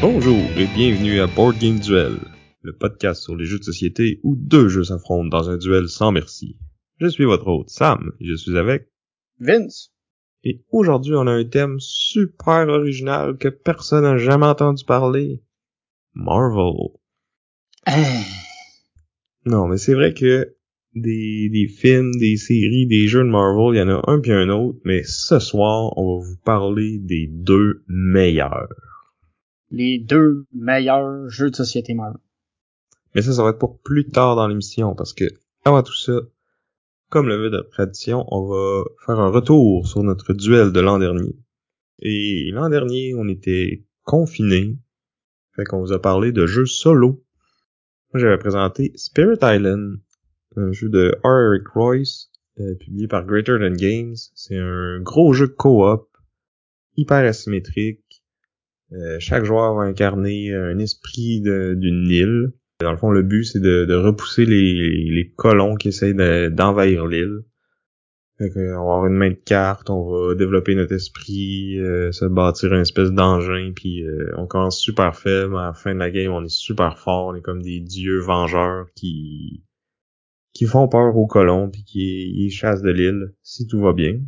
Bonjour et bienvenue à Board Game Duel, le podcast sur les jeux de société où deux jeux s'affrontent dans un duel sans merci. Je suis votre hôte Sam et je suis avec Vince. Et aujourd'hui on a un thème super original que personne n'a jamais entendu parler. Marvel. Ah, Non, mais c'est vrai que des, des films, des séries, des jeux de Marvel, il y en a un puis un autre, mais ce soir, on va vous parler des deux meilleurs. les deux meilleurs jeux de société Marvel. Mais ça, ça va être pour plus tard dans l'émission, parce que, avant tout ça, comme le veut notre tradition, on va faire un retour sur notre duel de l'an dernier. Et l'an dernier, on était confinés, fait qu'on vous a parlé de jeux solo. Moi, j'avais présenté Spirit Island, un jeu de R. Eric Royce, euh, publié par Greater Than Games. C'est un gros jeu coop, hyper asymétrique, euh, chaque joueur va incarner un esprit de- d'une île. Dans le fond, le but, c'est de, repousser les, colons qui essayent de- d'envahir l'île. On va avoir une main de carte, on va développer notre esprit, euh, se bâtir une espèce d'engin, puis euh, on commence super faible, à la fin de la game, on est super fort, on est comme des dieux vengeurs qui qui font peur aux colons, puis qui chassent de l'île, si tout va bien.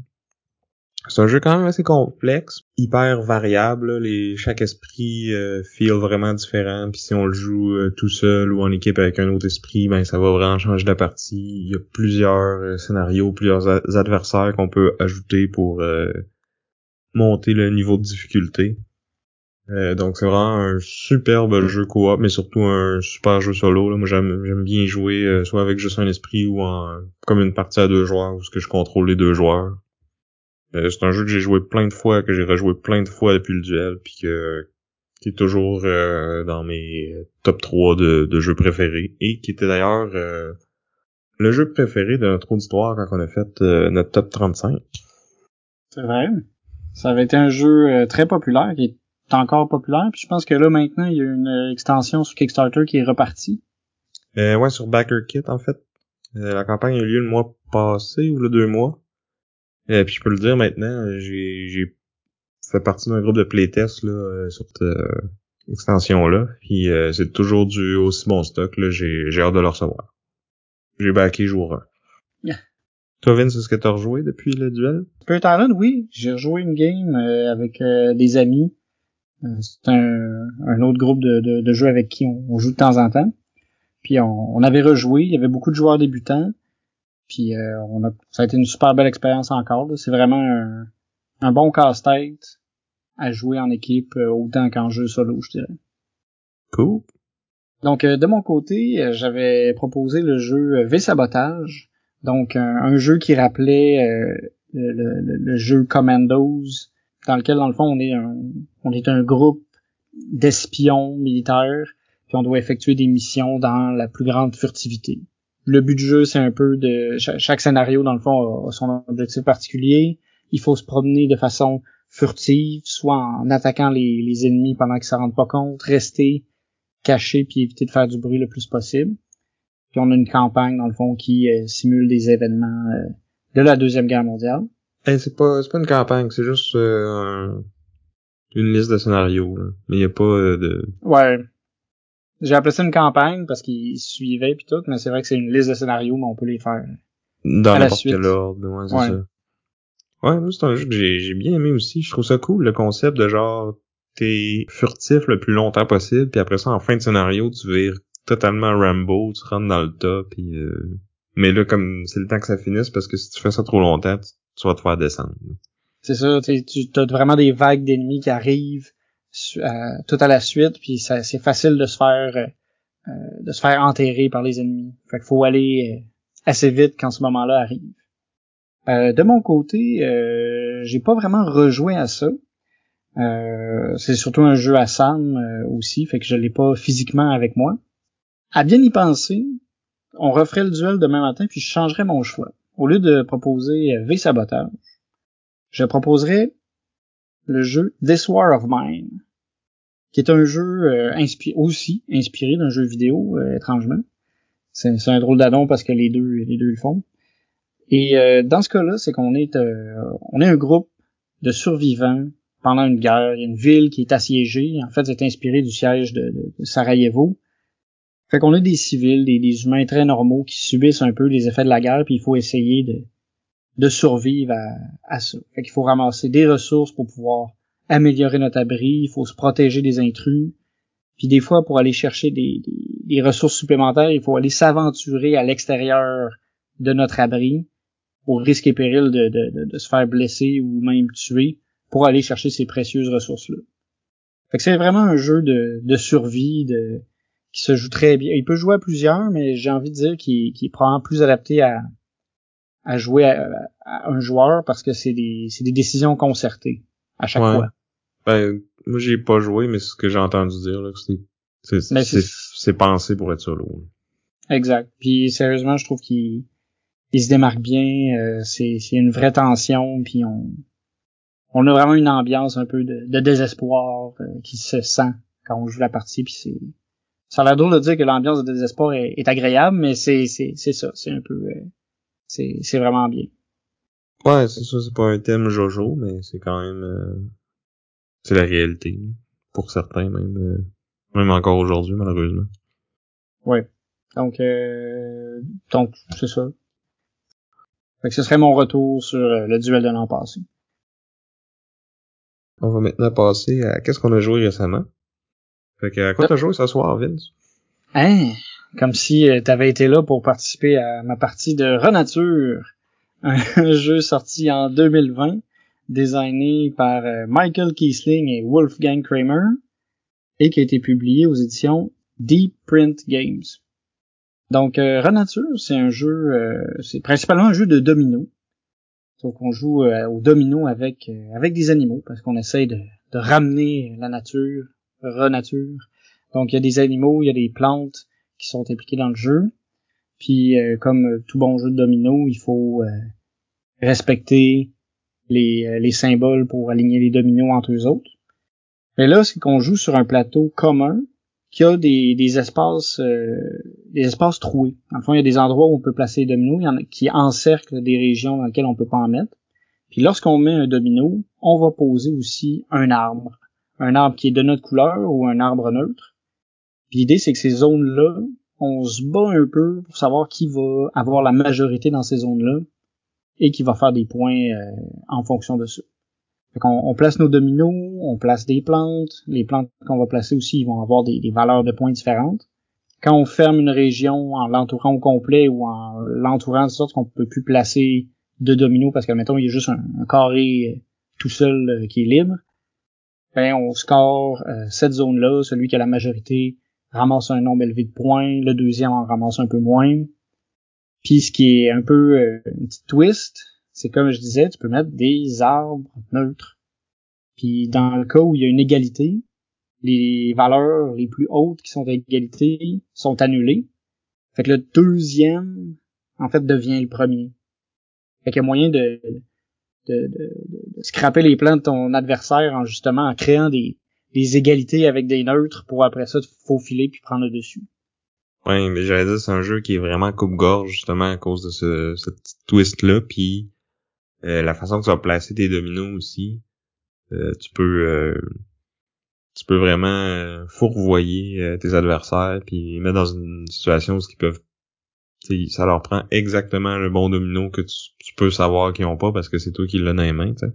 C'est un jeu quand même assez complexe, hyper variable. là. Les, chaque esprit euh, feel vraiment différent. Puis si on le joue euh, tout seul ou en équipe avec un autre esprit, ben ça va vraiment changer la partie. Il y a plusieurs euh, scénarios, plusieurs adversaires qu'on peut ajouter pour euh, monter le niveau de difficulté. Euh, donc c'est vraiment un superbe jeu coop, mais surtout un super jeu solo. là. Moi j'aime j'aime bien jouer euh, soit avec juste un esprit ou en comme une partie à deux joueurs où ce que je contrôle les deux joueurs. Euh, c'est un jeu que j'ai joué plein de fois, que j'ai rejoué plein de fois depuis le duel, puis que qui est toujours euh, dans mes top 3 de, de jeux préférés, et qui était d'ailleurs euh, le jeu préféré de notre auditoire quand on a fait euh, notre top 35. C'est vrai. Ça avait été un jeu euh, très populaire, qui est encore populaire. Puis je pense que là, maintenant, il y a une euh, extension sur Kickstarter qui est repartie. Euh, ouais, sur Backer Kit, en fait. Euh, la campagne a eu lieu le mois passé, ou le deux mois. Et puis je peux le dire maintenant, euh, j'ai j'ai fait partie d'un groupe de playtest là, euh, sur cette euh, extension-là. Puis euh, c'est toujours du aussi bon stock, là, j'ai j'ai hâte de le recevoir. J'ai backé jour 1. Yeah. Toi, Vince, est-ce que t'as rejoué depuis le duel? Spirit Island, oui. J'ai rejoué une game euh, avec euh, des amis. Euh, c'est un, un autre groupe de, de, de jeux avec qui on, on joue de temps en temps. Puis on, on avait rejoué. Il y avait beaucoup de joueurs débutants. Puis euh, on a, ça a été une super belle expérience encore. C'est vraiment un, un bon casse-tête à jouer en équipe euh, autant qu'en jeu solo, je dirais. Cool. Donc, euh, de mon côté, j'avais proposé le jeu euh, V-Sabotage. Donc, un, un jeu qui rappelait euh, le, le- le jeu Commandos, dans lequel, dans le fond, on est un, on est un groupe d'espions militaires, puis on doit effectuer des missions dans la plus grande furtivité. Le but du jeu, c'est un peu de... Chaque, chaque scénario, dans le fond, a, a son objectif particulier. Il faut se promener de façon furtive, soit en attaquant les, les ennemis pendant qu'ils ne s'en rendent pas compte, rester caché puis éviter de faire du bruit le plus possible. Puis on a une campagne dans le fond qui euh, simule des événements euh, de la deuxième guerre mondiale. Hey, c'est pas c'est pas une campagne, c'est juste euh, un- une liste de scénarios. Là. Mais il y a pas de. Ouais. J'ai appelé ça une campagne parce qu'ils suivaient puis tout, mais c'est vrai que c'est une liste de scénarios, mais on peut les faire. Dans n'importe quel ordre, ouais, c'est Ouais. ça. Ouais, moi, c'est un jeu que j'ai, bien aimé aussi. Je trouve ça cool, le concept de genre, t'es furtif le plus longtemps possible, puis après ça, en fin de scénario, tu vires totalement Rambo, tu rentres dans le tas, puis euh... Mais là, comme c'est le temps que ça finisse, parce que si tu fais ça trop longtemps, tu, tu vas te faire descendre. C'est ça, tu as vraiment des vagues d'ennemis qui arrivent euh, tout à la suite, puis c'est facile de se faire euh, euh, de se faire enterrer par les ennemis. Fait qu'il faut aller assez vite quand ce moment-là arrive. De mon côté, j'ai pas vraiment rejoué à ça. C'est surtout un jeu à Sam aussi, fait que je l'ai pas physiquement avec moi. À bien y penser, on referait le duel demain matin, puis je changerais mon choix. Au lieu de proposer V Sabotage, je proposerais le jeu This War of Mine, qui est un jeu euh, aussi inspiré d'un jeu vidéo, euh, étrangement. C'est un drôle d'adon parce que les deux, les deux le font. Et euh, dans ce cas-là, c'est qu'on est, on est un groupe de survivants pendant une guerre. Il y a une ville qui est assiégée. En fait, c'est inspiré du siège de, de Sarajevo. Fait qu'on a des civils, des, des, humains très normaux qui subissent un peu les effets de la guerre, puis il faut essayer de, de survivre à, à ça. Fait qu'il faut ramasser des ressources pour pouvoir améliorer notre abri, il faut se protéger des intrus. Puis des fois, pour aller chercher des, des, ressources supplémentaires, il faut aller s'aventurer à l'extérieur de notre abri, au risque et péril de, de, de, se faire blesser ou même tuer, pour aller chercher ces précieuses ressources-là. Fait que c'est vraiment un jeu de, de survie, de qui se joue très bien. Il peut jouer à plusieurs, mais j'ai envie de dire qu'il est probablement plus adapté à, à jouer à, un joueur parce que c'est des, des décisions concertées à chaque fois. Ben, moi j'ai pas joué, mais c'est ce que j'ai entendu dire là, c'est c'est pensé pour être solo. Exact. Puis sérieusement, je trouve qu'il il se démarque bien. Euh, c'est c'est une vraie tension. Puis on on a vraiment une ambiance un peu de, de désespoir euh, qui se sent quand on joue la partie. Puis c'est ça a l'air drôle de dire que l'ambiance de désespoir est, est agréable, mais c'est c'est c'est ça. C'est un peu euh, c'est c'est vraiment bien. Ouais, c'est ça. C'est pas un thème Jojo, mais c'est quand même c'est la réalité. Pour certains, même, euh, même encore aujourd'hui, malheureusement. Ouais. Donc, euh, donc c'est ça. Fait que ce serait mon retour sur euh, le duel de l'an passé. On va maintenant passer à qu'est-ce qu'on a joué récemment. Fait que à quoi t'as joué ce soir, Vince? Hein? Comme si t'avais été là pour participer à ma partie de Renature, un jeu sorti en 2020 designé par euh, Michael Kiesling et Wolfgang Kramer et qui a été publié aux éditions Deep Print Games. Donc euh, Renature, c'est un jeu, euh, c'est principalement un jeu de domino. Donc on joue au domino avec avec des animaux parce qu'on essaye de, de, ramener la nature, renature. Donc il y a des animaux, il y a des plantes qui sont impliquées dans le jeu. Puis comme tout bon jeu de domino, il faut respecter les, euh, les symboles pour aligner les dominos entre eux autres. Mais là, c'est qu'on joue sur un plateau commun qui a des, espaces euh, des espaces troués. En fond, il y a des endroits où on peut placer les dominos, il y en a qui encerclent des régions dans lesquelles on peut pas en mettre. Puis lorsqu'on met un domino, on va poser aussi un arbre. Un arbre qui est de notre couleur ou un arbre neutre. L'idée, c'est que ces zones-là, on se bat un peu pour savoir qui va avoir la majorité dans ces zones-là et qui va faire des points euh, en fonction de ça. on, place nos dominos, on place des plantes. Les plantes qu'on va placer aussi, vont avoir des, valeurs de points différentes. Quand on ferme une région en l'entourant au complet ou en l'entourant de sorte qu'on peut plus placer de dominos parce que mettons il y a juste un, carré euh, tout seul euh, qui est libre, ben on score cette zone-là, celui qui a la majorité ramasse un nombre élevé de points, le deuxième en ramasse un peu moins, puis ce qui est un peu euh, une petite twist, c'est comme je disais, tu peux mettre des arbres neutres. Puis dans le cas où il y a une égalité, les valeurs les plus hautes qui sont à égalité sont annulées. Fait que le deuxième, en fait, devient le premier. Fait qu'il y a moyen de, de, de, de, scraper les plans de ton adversaire en justement en créant des, des égalités avec des neutres pour après ça te faufiler puis prendre le dessus. Ouais, mais j'allais dire c'est un jeu qui est vraiment coupe-gorge justement à cause de ce, ce petit twist-là, puis euh, la façon que tu vas placer tes dominos aussi, euh, tu peux euh, tu peux vraiment fourvoyer tes adversaires puis mettre dans une situation où ils peuvent ça leur prend exactement le bon domino que tu, peux savoir qu'ils ont pas parce que c'est toi qui l'as dans les mains, tu sais.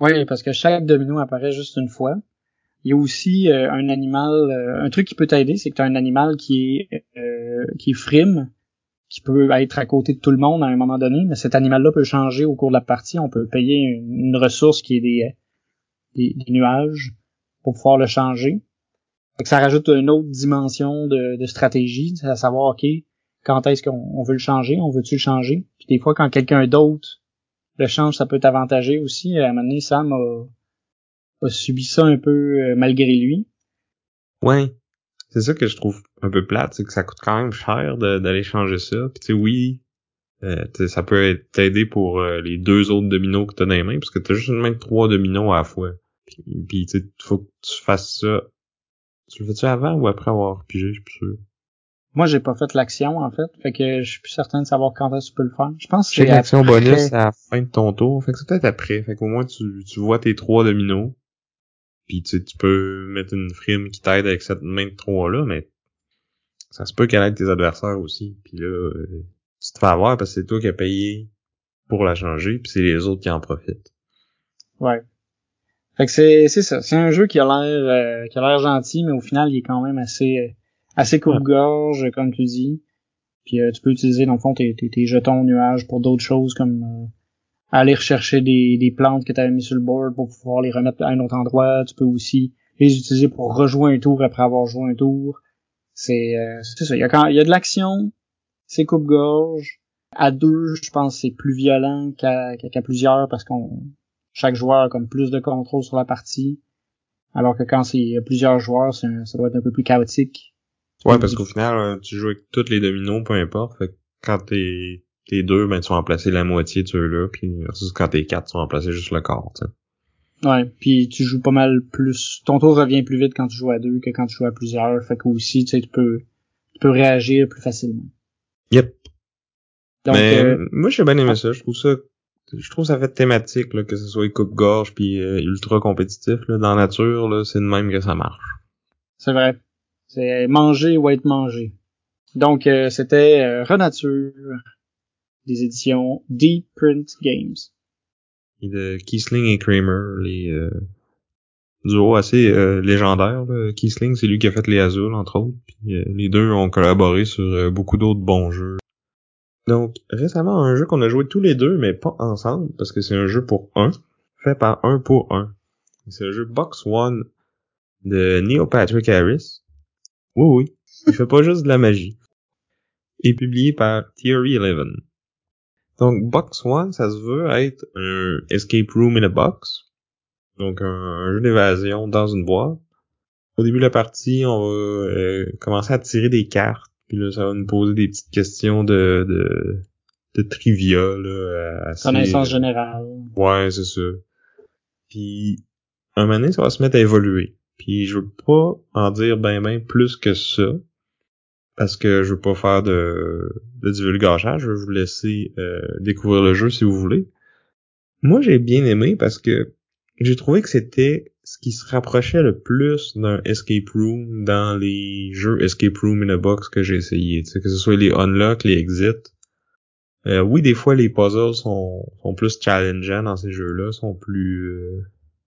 Oui, parce que chaque domino apparaît juste une fois. Il y a aussi euh, un animal, euh, un truc qui peut t'aider, c'est que tu as un animal qui est euh, qui est frime, qui peut être à côté de tout le monde à un moment donné, mais cet animal-là peut changer au cours de la partie. On peut payer une, ressource qui est des, des, nuages pour pouvoir le changer. ça rajoute une autre dimension de, de stratégie, à savoir, OK, quand est-ce qu'on veut le changer, on veut-tu le changer? Puis des fois, quand quelqu'un d'autre le change, ça peut t'avantager aussi. À un moment donné, Sam a, a subi ça un peu euh, malgré lui. Ouais. c'est ça que je trouve un peu plate, c'est que ça coûte quand même cher d'aller changer ça. Puis tu sais, oui, euh, ça peut t'aider pour euh, les deux autres dominos que t'as dans les mains, parce que t'as juste une main de trois dominos à la fois. Puis, puis tu faut que tu fasses ça. Tu le fais-tu avant ou après avoir pigé, je suis plus sûr. Moi, j'ai pas fait l'action, en fait. Fait que je suis plus certain de savoir quand est-ce que tu peux le faire. Je pense que c'est l'action bonus à la fin de ton tour. Fait que c'est peut-être après. Fait qu'au moins, tu, tu vois tes trois dominos. Puis tu, tu peux mettre une frime qui t'aide avec cette main de trois-là, mais ça se peut qu'elle aide tes adversaires aussi. Puis là, euh, tu te fais avoir parce que c'est toi qui as payé pour la changer, puis c'est les autres qui en profitent. Ouais. Fait que c'est c'est ça. C'est un jeu qui a l'air euh, qui a l'air gentil, mais au final, il est quand même assez euh, assez coupe-gorge, comme tu dis. Puis tu peux utiliser dans le fond tes, tes, tes jetons nuages pour d'autres choses comme aller rechercher des, des plantes que tu avais mis sur le board pour pouvoir les remettre à un autre endroit. Tu peux aussi les utiliser pour rejouer un tour après avoir joué un tour. C'est euh, ça. Il y a, quand, il y a de l'action, c'est coupe-gorge. À deux, je pense c'est plus violent qu'à qu'à plusieurs parce qu'on chaque joueur a comme plus de contrôle sur la partie. Alors que quand c'est plusieurs joueurs, ça doit être un peu plus chaotique. Ouais, parce qu'au final, euh, tu joues avec tous les dominos, peu importe. Fait que quand t'es t'es deux, ben tu vas remplacer la moitié de ceux-là, puis quand t'es quatre, tu vas remplacer juste le quart, tu Ouais, puis tu joues pas mal plus. Ton tour revient plus vite quand tu joues à deux que quand tu joues à plusieurs. Fait que aussi, tu sais, tu peux, tu peux réagir plus facilement. Yep. Donc, Mais euh, moi j'ai bien aimé ça. Je trouve ça, je trouve ça fait thématique là, que ce soit coupe-gorge puis euh, ultra compétitif là, dans la nature là, c'est de même que ça marche. C'est vrai. C'est manger ou être mangé. Donc euh, c'était Renature des éditions Deep Print Games. Et de Kiesling et Kramer, les euh, duo assez euh, légendaires. Kiesling, c'est lui qui a fait les Azul, entre autres. Puis, euh, les deux ont collaboré sur euh, beaucoup d'autres bons jeux. Donc, récemment, un jeu qu'on a joué tous les deux, mais pas ensemble, parce que c'est un jeu pour un, fait par un pour un. C'est le jeu Box One de Neil Patrick Harris. Oui, oui. Il fait pas juste de la magie. Et publié par Theory 11. Donc, Box One, ça se veut être un escape room in a box. Donc, un, jeu d'évasion dans une boîte. Au début de la partie, on va euh, commencer à tirer des cartes. Puis là, ça va nous poser des petites questions de, de, de trivia. Là, assez... Connaissance générale. Ouais, c'est ça. Puis, un moment donné, ça va se mettre à évoluer. Puis, je veux pas en dire ben ben plus que ça parce que je veux pas faire de, de divulgachage, je vais vous laisser euh, découvrir le jeu si vous voulez. Moi, j'ai bien aimé parce que j'ai trouvé que c'était ce qui se rapprochait le plus d'un escape room dans les jeux escape room in a box que j'ai essayé. Que ce soit les unlock, les exit. Euh, oui, des fois les puzzles sont, sont plus challengeants dans ces jeux-là, sont plus euh,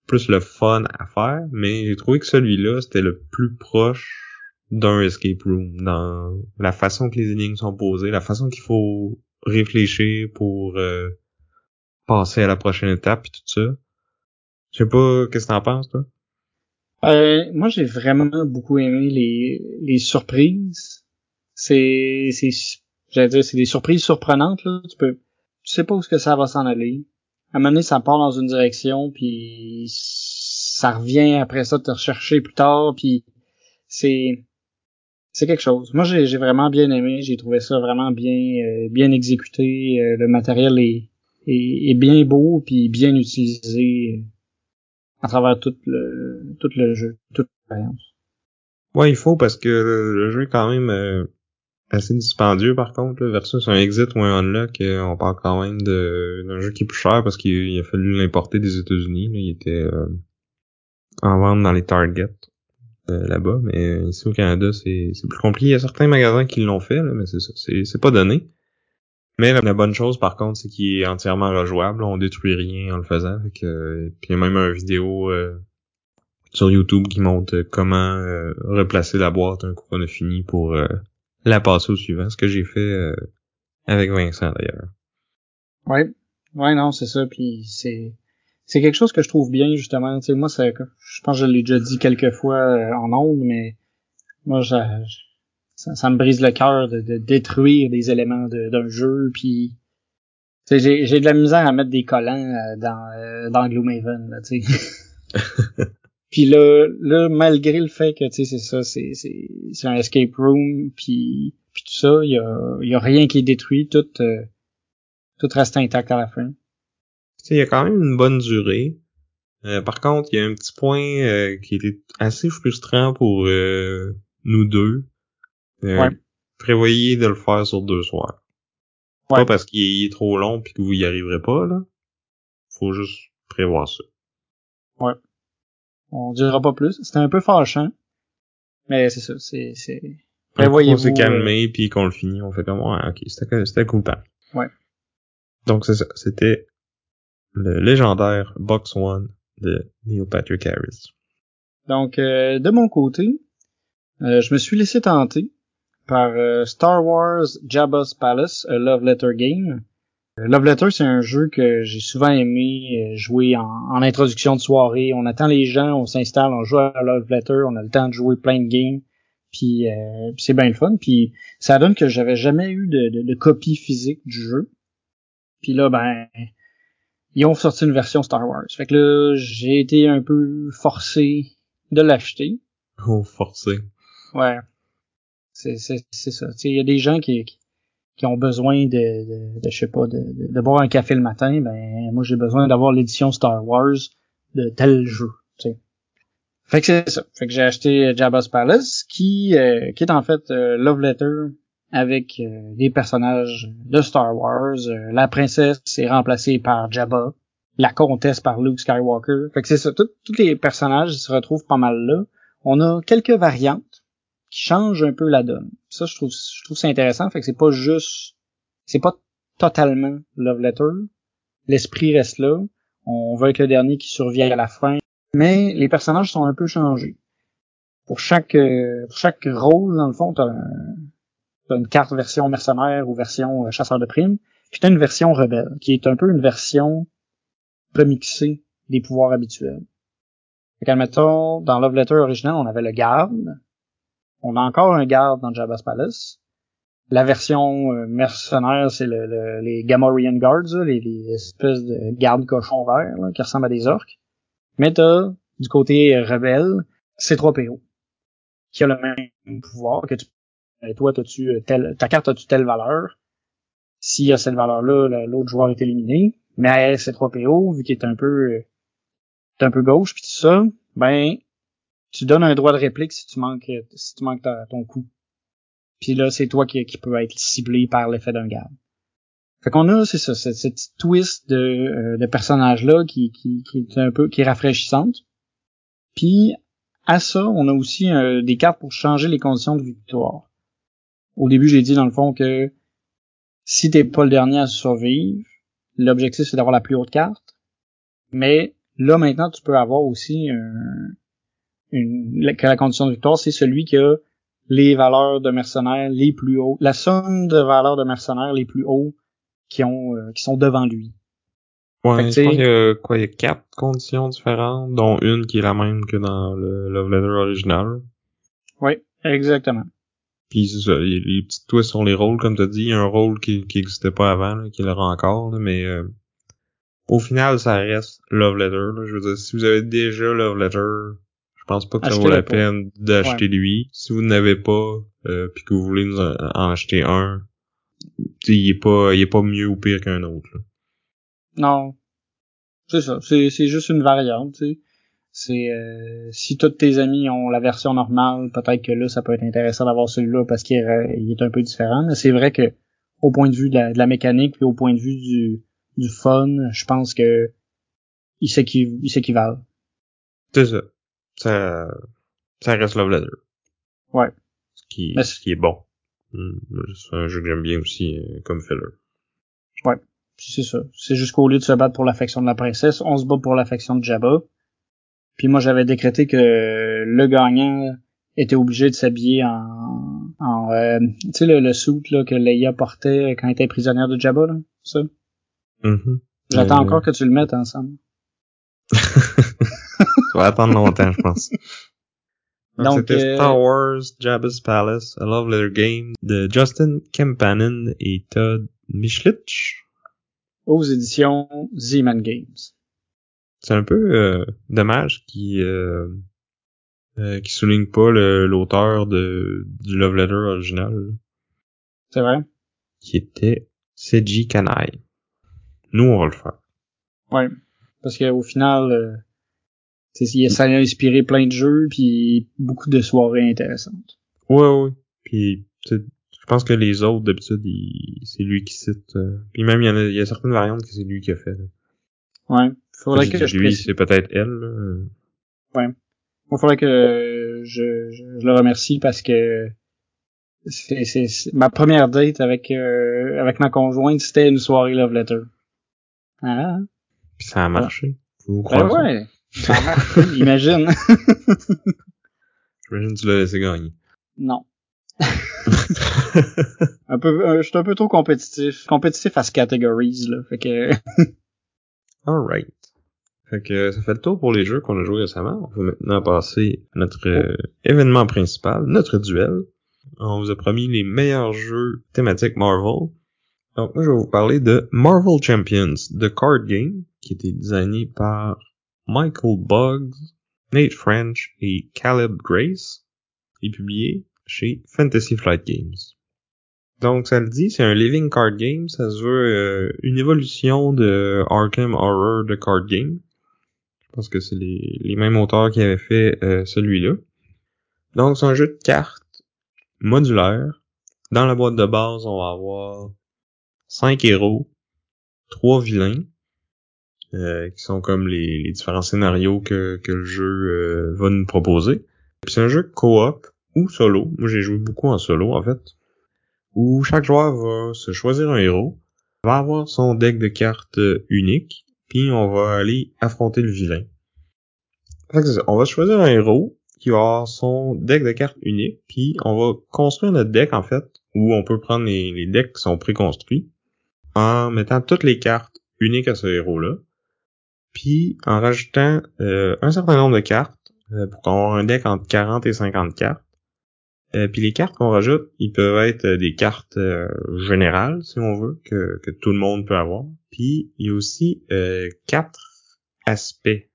plus le fun à faire, mais j'ai trouvé que celui-là c'était le plus proche d'un escape room, dans la façon que les énigmes sont posées, la façon qu'il faut réfléchir pour euh, passer à la prochaine étape et tout ça. Je sais pas, qu'est-ce que t'en penses, toi? Euh, moi, j'ai vraiment beaucoup aimé les, les surprises. C'est, c'est, j'allais dire, c'est des surprises surprenantes, là. Tu peux, tu sais pas où ce que ça va s'en aller. À un moment donné, ça part dans une direction, puis ça revient après ça te rechercher plus tard, puis c'est, c'est quelque chose. Moi, j'ai vraiment bien aimé. J'ai trouvé ça vraiment bien euh, bien exécuté. Euh, le matériel est, est, bien beau puis bien utilisé euh, à travers tout le tout le jeu, toute l'expérience. Ouais, il faut parce que le, jeu est quand même assez dispendieux par contre là, versus un exit ou un unlock. on parle quand même d'un jeu qui est plus cher parce qu'il a fallu l'importer des États-Unis. Il était en vente dans les Target. Euh, là-bas, mais ici au Canada, c'est plus compliqué. Il y a certains magasins qui l'ont fait, là, mais c'est ça, c'est pas donné. Mais la, bonne chose, par contre, c'est qu'il est entièrement rejouable. On détruit rien en le faisant. Que, puis il y a même une vidéo euh, sur YouTube qui montre comment euh, replacer la boîte un coup qu'on a fini pour la passer au suivant. Ce que j'ai fait avec Vincent d'ailleurs. Ouais, ouais, non, c'est ça. Puis c'est c'est quelque chose que je trouve bien justement. Tu sais, moi, je pense que je l'ai déjà dit quelques fois euh, en ondes, mais moi, ça, ça, me brise le cœur de, détruire des éléments d'un jeu. Puis, j'ai, j'ai de la misère à mettre des collants euh, dans, euh, dans Gloomhaven. Là, Puis là, là, malgré le fait que, tu sais, c'est ça, c'est, c'est, c'est un escape room, puis, puis tout ça, il y a, y a rien qui est détruit, tout, euh, tout reste intact à la fin. Sais, il y a quand même une bonne durée. Euh, par contre, il y a un petit point euh, qui était assez frustrant pour euh, nous deux. Ouais. Prévoyez de le faire sur deux soirs. Ouais. Pas parce qu'il est trop long puis que vous y arriverez pas, là. Faut juste prévoir ça. On dira pas plus. C'était un peu fâchant. Mais c'est ça, c'est, c'est, Prévoyez-vous, on s'est calmé puis qu'on le finit, on fait comme ouais, ok, c'était c'était cool. Ouais. Donc c'est ça, c'était le légendaire Box One de Neil Patrick Harris. Donc, euh, de mon côté, euh, je me suis laissé tenter par euh, Star Wars Jabba's Palace, a Love Letter Game. Euh, Love Letter, c'est un jeu que j'ai souvent aimé euh, jouer en, introduction de soirée. On attend les gens, on s'installe, on joue à Love Letter, on a le temps de jouer plein de games. Puis, euh, c'est bien le fun. Puis ça donne que j'avais jamais eu de, de, de copie physique du jeu. Puis là, ben, ils ont sorti une version Star Wars. Fait que là, j'ai été un peu forcé de l'acheter. Oh, forcé. Ouais. C'est, c'est, c'est ça. Tu sais, il y a des gens qui, qui, qui ont besoin de, de, de, je sais pas, de, de, de boire un café le matin. Ben, moi, j'ai besoin d'avoir l'édition Star Wars de tel jeu. Tu sais. Fait que c'est ça. Fait que j'ai acheté Jabba's Palace, qui, euh, qui est en fait euh, Love Letter avec euh, des personnages de Star Wars. Euh, la princesse est remplacée par Jabba, la comtesse par Luke Skywalker. Fait que c'est ça. Tous les personnages se retrouvent pas mal là. On a quelques variantes qui changent un peu la donne. Ça, je trouve, je trouve c'est intéressant. Fait que c'est pas juste, c'est pas totalement Love Letter. L'esprit reste là. On veut être le dernier qui survit à la fin. Mais les personnages sont un peu changés. Pour chaque, euh, pour chaque rôle, dans le fond, t'as une carte version mercenaire ou version euh, chasseur de primes. Puis t'as une version rebelle, qui est un peu une version remixée des pouvoirs habituels. Fait dans Love Letter original, on avait le garde. On a encore un garde dans Jabba's Palace. La version euh, mercenaire, c'est le, le- les Gamorrean Guards, les, les espèces de gardes cochons verts là, qui ressemblent à des orques. Mais t'as, du côté rebelle, C3PO, qui a le même pouvoir que tu et toi, t'as-tu euh, telle, ta carte as-tu telle valeur? S'il y a cette valeur-là, le- l'autre joueur est éliminé. Mais C3PO, vu qu'il est un peu, euh, est un peu gauche puis tout ça, ben, tu donnes un droit de réplique si tu manques, euh, si tu manques ton coup. Puis là, c'est toi qui, qui peut être ciblé par l'effet d'un garde. Fait qu'on a, c'est ça, cette, petite twist de, euh, de personnage-là qui, qui, qui est un peu, qui est rafraîchissante. Puis, à ça, on a aussi euh, des cartes pour changer les conditions de victoire. Au début, j'ai dit dans le fond que si t'es pas le dernier à survivre, l'objectif c'est d'avoir la plus haute carte. Mais là maintenant, tu peux avoir aussi un- une, la- que la condition de victoire, c'est celui qui a les valeurs de mercenaires les plus hauts, la somme de valeurs de mercenaires les plus hauts qui ont euh, qui sont devant lui. Ouais, je pense qu'il y a quoi, il y a quatre conditions différentes, dont une qui est la même que dans le Love Letter original. Oui, exactement. Puis les, les petits twists sur les rôles, comme t'as dit, il y a un rôle qui qui existait pas avant, là, qui l'aura encore, là, mais euh, au final, ça reste Love Letter. Là. Je veux dire, si vous avez déjà Love Letter, je pense pas que ça vaut la peine d'acheter lui. Si vous n'avez pas, euh, puis que vous voulez nous en, en acheter un, il est pas, il est pas mieux ou pire qu'un autre. là. Non. C'est ça. C'est, c'est juste une variante, tu sais. C'est euh, si tous tes amis ont la version normale, peut-être que là, ça peut être intéressant d'avoir celui-là parce qu'il est, il est un peu différent. Mais c'est vrai que au point de vue de la, de la mécanique puis au point de vue du, du fun, je pense que il s'équiv- il s'équivalent. C'est ça. Ça, ça reste Love Letter. Ouais. Ce qui, Mais ce qui est bon. Hum, C'est un jeu que j'aime bien aussi euh, comme filler. Puis c'est ça. C'est jusqu'au lieu de se battre pour l'affection de la princesse, on se bat pour l'affection de Jabba. Puis moi, j'avais décrété que le gagnant était obligé de s'habiller en, en euh, tu sais, le, le suit là, que Leia portait quand elle était prisonnière de Jabba, là, ça? Mhm. J'attends Euh, encore que tu le mettes ensemble. Ça va attendre longtemps, je pense. Donc, Donc, c'était euh, Star Wars Jabba's Palace, A Love Letter Game de Justin Kempanen et Todd Michlich. Aux éditions Z-Man Games. C'est un peu euh, dommage qui euh, euh, qui souligne pas l'auteur de du love letter original. C'est vrai? Qui était Seiji Kanai. Nous, on va le faire. Ouais, parce qu'au final, euh, ça a inspiré plein de jeux puis beaucoup de soirées intéressantes. Ouais, ouais. Puis je pense que les autres d'habitude, c'est lui qui cite. Euh, puis même il y, en a, il y a certaines variantes que c'est lui qui a fait. Ouais. Faudrait que je lui, c'est peut-être elle. Ouais. Il faudrait que je, je, le remercie parce que c'est ma première date avec euh, avec ma conjointe, c'était une soirée love letter. Ah. Puis ça a marché. Vous ben ouais. Ça a marché, imagine. J'imagine que tu l'as laissé gagner. Non. un peu, euh, je suis un peu trop compétitif. Compétitif à ce categories, là. Fait que. Alright. Fait que ça fait le tour pour les jeux qu'on a joués récemment. On va maintenant passer à notre euh, événement principal, notre duel. On vous a promis les meilleurs jeux thématiques Marvel. Donc moi je vais vous parler de Marvel Champions, The Card Game, qui a été designé par Michael Buggs, Nate French et Caleb Grace, et publié chez Fantasy Flight Games. Donc ça le dit, c'est un living card game, ça se veut euh, une évolution de Arkham Horror de card game. Pense que c'est les, les mêmes auteurs qui avaient fait euh, celui-là. Donc c'est un jeu de cartes modulaire. Dans la boîte de base, on va avoir cinq héros, trois vilains, euh, qui sont comme les, les, différents scénarios que, que le jeu va nous proposer. C'est un jeu coop ou solo. Moi j'ai joué beaucoup en solo en fait où chaque joueur va se choisir un héros, va avoir son deck de cartes unique, puis on va aller affronter le vilain. On va choisir un héros qui va avoir son deck de cartes unique, puis on va construire notre deck en fait, où on peut prendre les, decks qui sont préconstruits, en mettant toutes les cartes uniques à ce héros-là, puis en rajoutant euh, un certain nombre de cartes, euh, pour avoir un deck entre 40 et 50 cartes, euh, puis les cartes qu'on rajoute, ils peuvent être euh, des cartes euh, générales, si on veut, que, que tout le monde peut avoir. Puis il y a aussi quatre aspects.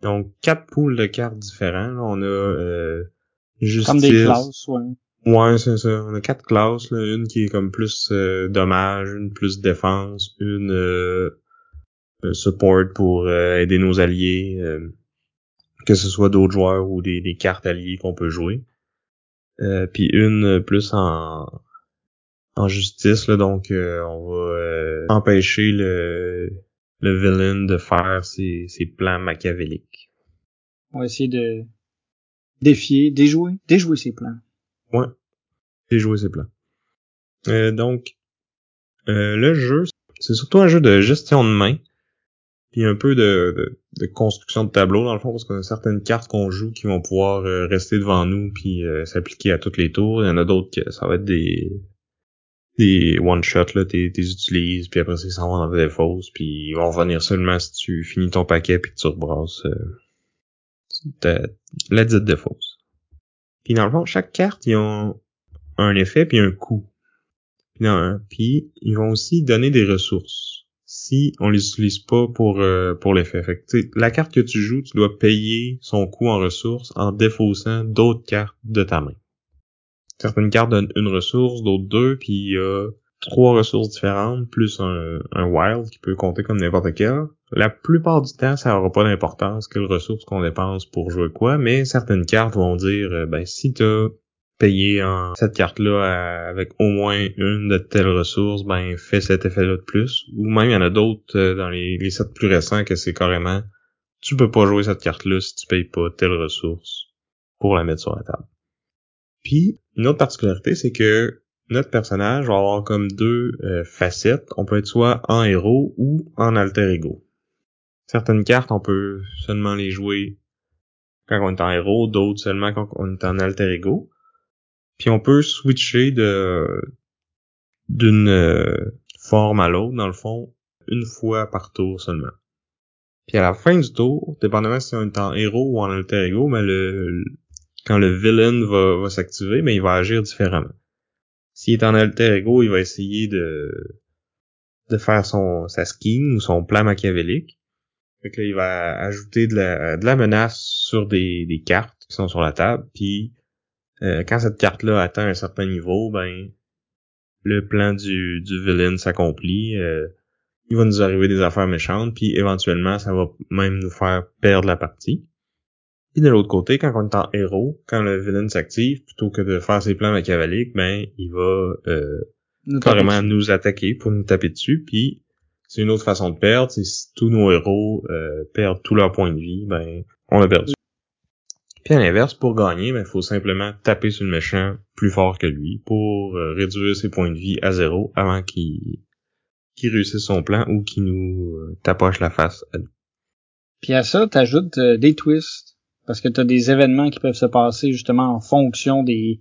Donc quatre poules de cartes différents. on a justice. Comme des classes, ouais. Ouais, c'est ça. On a quatre classes. Une qui est comme plus dommage, une plus défense, une support pour aider nos alliés, que ce soit d'autres joueurs ou des, des cartes alliées qu'on peut jouer. Euh, puis une plus en en justice là, donc euh, on va euh, empêcher le le villain de faire ses, ses plans machiavéliques. On va essayer de défier, déjouer, déjouer ses plans. Ouais, déjouer ses plans. donc le jeu, c'est surtout un jeu de gestion de main puis un peu de, de, construction de tableau dans le fond parce qu'on a certaines cartes qu'on joue qui vont pouvoir euh, rester devant nous puis euh, s'appliquer à tous les tours. Il y en a d'autres que ça va être des des one shot là, t'es utilises puis après ils s'en vont dans des fausses puis ils vont revenir seulement si tu finis ton paquet puis tu rebrasses euh, la dite de fausse. Puis dans le fond chaque carte ils ont un effet puis un coût. Puis, puis ils vont aussi donner des ressources si on les utilise pas pour euh, pour l'effet. Fait la carte que tu joues, tu dois payer son coût en ressources en défaussant d'autres cartes de ta main. Certaines cartes donnent une ressource, d'autres deux, puis il y a trois ressources différentes, plus un, un wild qui peut compter comme n'importe quel. La plupart du temps, ça aura pas d'importance quelle ressource qu'on dépense pour jouer quoi, mais certaines cartes vont dire, euh, ben si t'as payer en cette carte-là avec au moins une de telles ressources, ben fait cet effet-là de plus. Ou même il y en a d'autres euh, dans les, les sets plus récents que c'est carrément tu peux pas jouer cette carte-là si tu payes pas telle ressource pour la mettre sur la table. Puis une autre particularité, c'est que notre personnage va avoir comme deux euh, facettes. On peut être soit en héros ou en alter ego. Certaines cartes, on peut seulement les jouer quand on est en héros, d'autres seulement quand on est en alter ego. Puis on peut switcher de d'une euh, forme à l'autre, dans le fond, une fois par tour seulement. Puis à la fin du tour, dépendamment si on est en héros ou en alter ego, mais le, quand le villain va, va s'activer, mais il va agir différemment. S'il est en alter ego, il va essayer de de faire son sa scheme ou son plan machiavélique. Fait que il va ajouter de la, de la menace sur des, des cartes qui sont sur la table, puis euh, quand cette carte-là atteint un certain niveau, ben le plan du, du villain s'accomplit. Euh, il va nous arriver des affaires méchantes, puis éventuellement, ça va même nous faire perdre la partie. Et de l'autre côté, quand on est en héros, quand le villain s'active, plutôt que de faire ses plans machiavéliques, ben il va euh, carrément nous attaquer pour nous taper dessus, puis c'est une autre façon de perdre, c'est si tous nos héros euh, perdent tous leurs points de vie, ben on a perdu. L'inverse, pour gagner, il faut simplement taper sur le méchant plus fort que lui pour euh, réduire ses points de vie à zéro avant qu'il qu'il réussisse son plan ou qu'il nous euh, tapoche la face à nous. Puis à ça, t'ajoutes euh, des twists parce que t'as des événements qui peuvent se passer justement en fonction des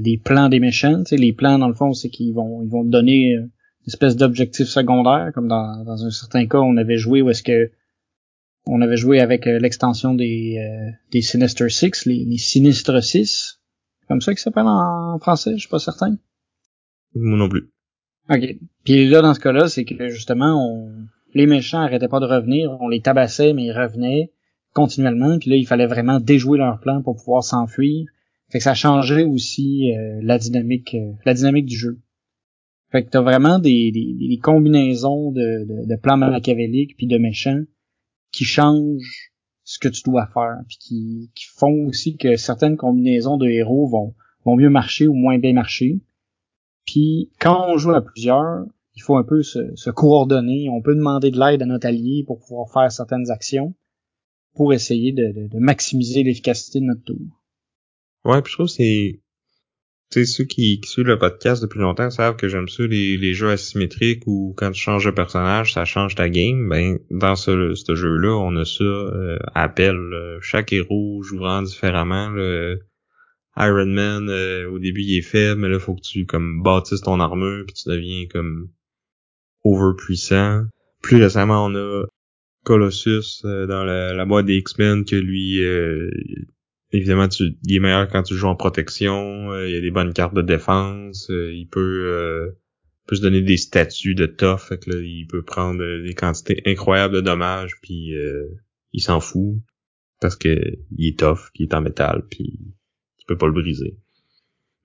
des plans des méchants. sais, les plans, dans le fond, c'est qu'ils vont ils vont donner une espèce d'objectif secondaire, comme dans, dans un certain cas, on avait joué où est-ce que on avait joué avec euh, l'extension des, euh, des Sinister Six, les, les Sinistres 6. Comme ça qu'ils s'appellent en français, je suis pas certain. Moi non plus. OK. Puis là, dans ce cas-là, c'est que justement, on... les méchants arrêtaient pas de revenir. On les tabassait, mais ils revenaient continuellement. Puis là, il fallait vraiment déjouer leur plan pour pouvoir s'enfuir. Fait que ça changeait aussi euh, la dynamique la dynamique du jeu. Fait que t'as vraiment des, des, des combinaisons de, de, de plans machiavéliques puis de méchants qui changent ce que tu dois faire, puis qui, qui font aussi que certaines combinaisons de héros vont, vont mieux marcher ou moins bien marcher. Puis quand on joue à plusieurs, il faut un peu se, se coordonner. On peut demander de l'aide à notre allié pour pouvoir faire certaines actions pour essayer de, de, de maximiser l'efficacité de notre tour. Ouais, puis je trouve que c'est sais, ceux qui, qui, suivent le podcast depuis longtemps savent que j'aime ça, les, les, jeux asymétriques où quand tu changes de personnage, ça change ta game. Ben, dans ce, ce jeu-là, on a ça euh, appel. Euh, chaque héros jouant différemment. Le Iron Man, euh, au début, il est faible, mais là, faut que tu comme bâtisses ton armure, puis tu deviens comme overpuissant. Plus récemment, on a Colossus euh, dans la, la boîte des X-Men que lui évidemment, tu, il est meilleur quand tu joues en protection. Euh, il a des bonnes cartes de défense. Euh, il peut, euh, peut se donner des statuts de tough. Fait que là, il peut prendre des quantités incroyables de dommages. Puis il s'en fout parce que il est tough, puis il est en métal, puis tu peux pas le briser.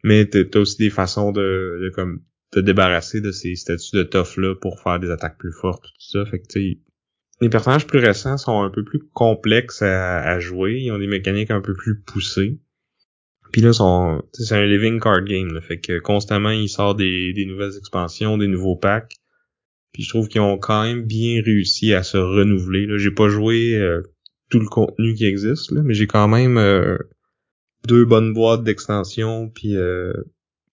Mais t'as aussi des façons de, de comme te débarrasser de ces statuts de tough là pour faire des attaques plus fortes, tout ça. Fait que tu les personnages plus récents sont un peu plus complexes à, jouer. Ils ont des mécaniques un peu plus poussées. Puis là, c'est un living card game. Là, fait que constamment, il sort des, des nouvelles expansions, des nouveaux packs. Puis je trouve qu'ils ont quand même bien réussi à se renouveler. Là, j'ai pas joué euh, tout le contenu qui existe, là, mais j'ai quand même euh, deux bonnes boîtes d'extensions, puis euh,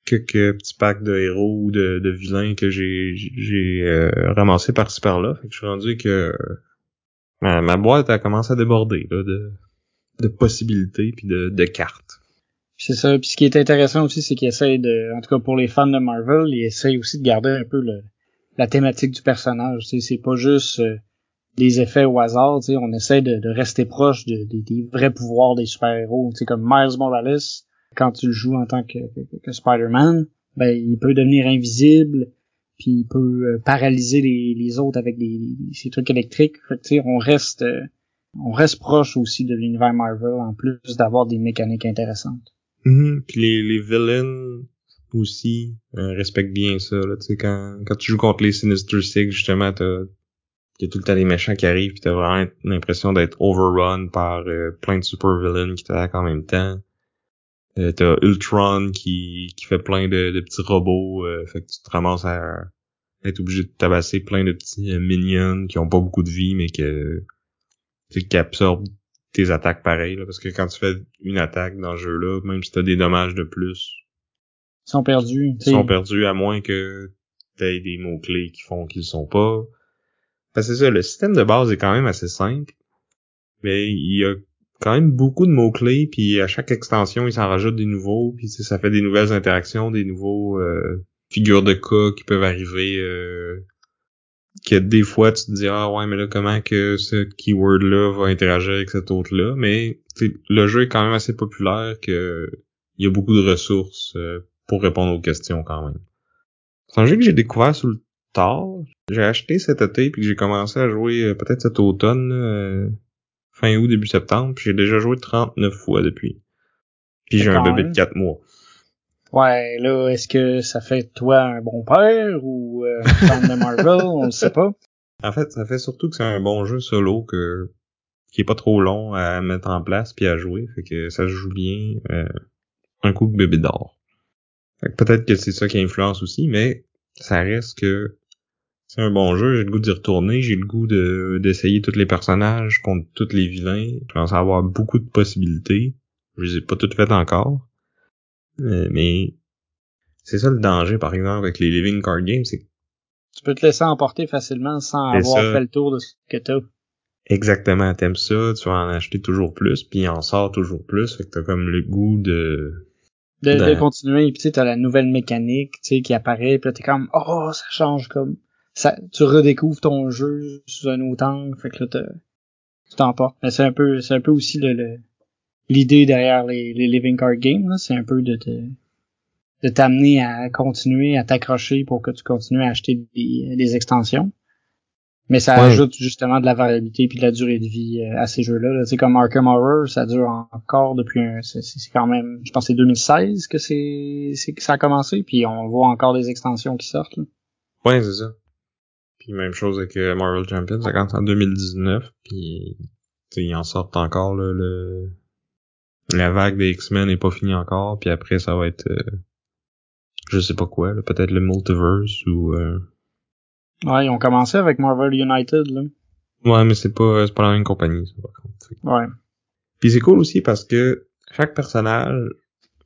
quelques petits packs de héros ou de, de vilains que j'ai j'ai euh, ramassé par-ci par-là. Fait que je suis rendu que ma, ma boîte a commencé à déborder là, de, de possibilités puis de, de cartes. C'est ça. Puis ce qui est intéressant aussi, c'est qu'il essaye de, en tout cas pour les fans de Marvel, il essaye aussi de garder un peu le, la thématique du personnage. C'est pas juste euh, des effets au hasard. On essaie de, de rester proche de, des vrais pouvoirs des super-héros. Comme Miles Morales, quand tu le joues en tant que, que, Spider-Man, ben il peut devenir invisible, puis il peut euh, paralyser les, autres avec des, trucs électriques. Fait on reste euh, on reste proche aussi de l'univers Marvel en plus d'avoir des mécaniques intéressantes. Mm-hmm. Puis les, les villains aussi euh, respectent bien ça. Là, quand, quand tu joues contre les Sinister Six, justement, t'as y a tout le temps des méchants qui arrivent pis t'as vraiment l'impression d'être overrun par plein de super villains qui t'attaquent en même temps. Euh, t'as Ultron qui, qui fait plein de, de petits robots, euh, fait que tu te ramasses à être obligé de tabasser plein de petits euh, minions qui ont pas beaucoup de vie, mais que qui absorbent tes attaques pareilles. parce que quand tu fais une attaque dans ce jeu-là, même si t'as des dommages de plus, ils sont perdus. Ils sont perdus à moins que t'aies des mots-clés qui font qu'ils sont pas. Parce que c'est ça, le système de base est quand même assez simple. Mais il y a quand même beaucoup de mots-clés, puis à chaque extension, il s'en rajoute des nouveaux, puis ça fait des nouvelles interactions, des nouveaux euh, figures de cas qui peuvent arriver, euh, que des fois tu te dis ah ouais mais là comment que ce keyword là va interagir avec cet autre là, mais le jeu est quand même assez populaire que il y a beaucoup de ressources euh, pour répondre aux questions quand même. C'est un jeu que j'ai découvert sur le tard. J'ai acheté cet été puis j'ai commencé à jouer euh, peut-être cet automne, euh, fin août, début septembre, puis j'ai déjà joué 39 fois depuis. Puis j'ai un bébé de 4 mois. Ouais, là, est-ce que ça fait toi un bon père ou euh, un fan de Marvel? On le sait pas. En fait, ça fait surtout que c'est un bon jeu solo que qui est pas trop long à mettre en place puis à jouer, fait que ça se joue bien euh, un coup de bébé d'or. Peut-être que c'est ça qui influence aussi, mais ça reste que c'est un bon jeu, j'ai le goût d'y retourner, j'ai le goût de d'essayer tous les personnages contre tous les vilains, je pense avoir beaucoup de possibilités. Je les ai pas toutes faites encore. Euh, mais c'est ça le danger, par exemple, avec les Living Card Games, c'est Tu peux te laisser emporter facilement sans avoir ça. fait le tour de ce que t'as. exactement, t'aimes ça, tu vas en acheter toujours plus, puis en sort toujours plus, fait que t'as comme le goût de... De, de Ben. continuer, puis tu sais, t'as la nouvelle mécanique, tu sais, qui apparaît, puis t'es comme, oh, ça change comme, ça, tu redécouvres ton jeu sous un autre angle, fait que là, tu t'emportes. Mais c'est un peu, c'est un peu aussi le, le- l'idée derrière les, les Living Card Games, là, c'est un peu de te, de t'amener à continuer à t'accrocher pour que tu continues à acheter des, des extensions. Mais ça Ouais. ajoute justement de la variabilité puis de la durée de vie euh, à ces jeux-là. là. Tu sais, comme Arkham Horror, ça dure encore depuis un, c'est, quand même, je pense que c'est 2016 que c'est, c'est que ça a commencé, puis on voit encore des extensions qui sortent. là. Ouais, c'est ça. Puis même chose avec euh, Marvel Champions, ça commence en 2019, puis tu sais, ils en sortent encore, là, le... La vague des X-Men n'est pas finie encore, puis après ça va être... euh, Je sais pas quoi, peut-être le Multiverse ou... euh, Ouais, ils ont commencé avec Marvel United, là. Ouais, mais c'est pas, c'est pas la même compagnie, ça, par contre. Ouais. Puis c'est cool aussi parce que chaque personnage,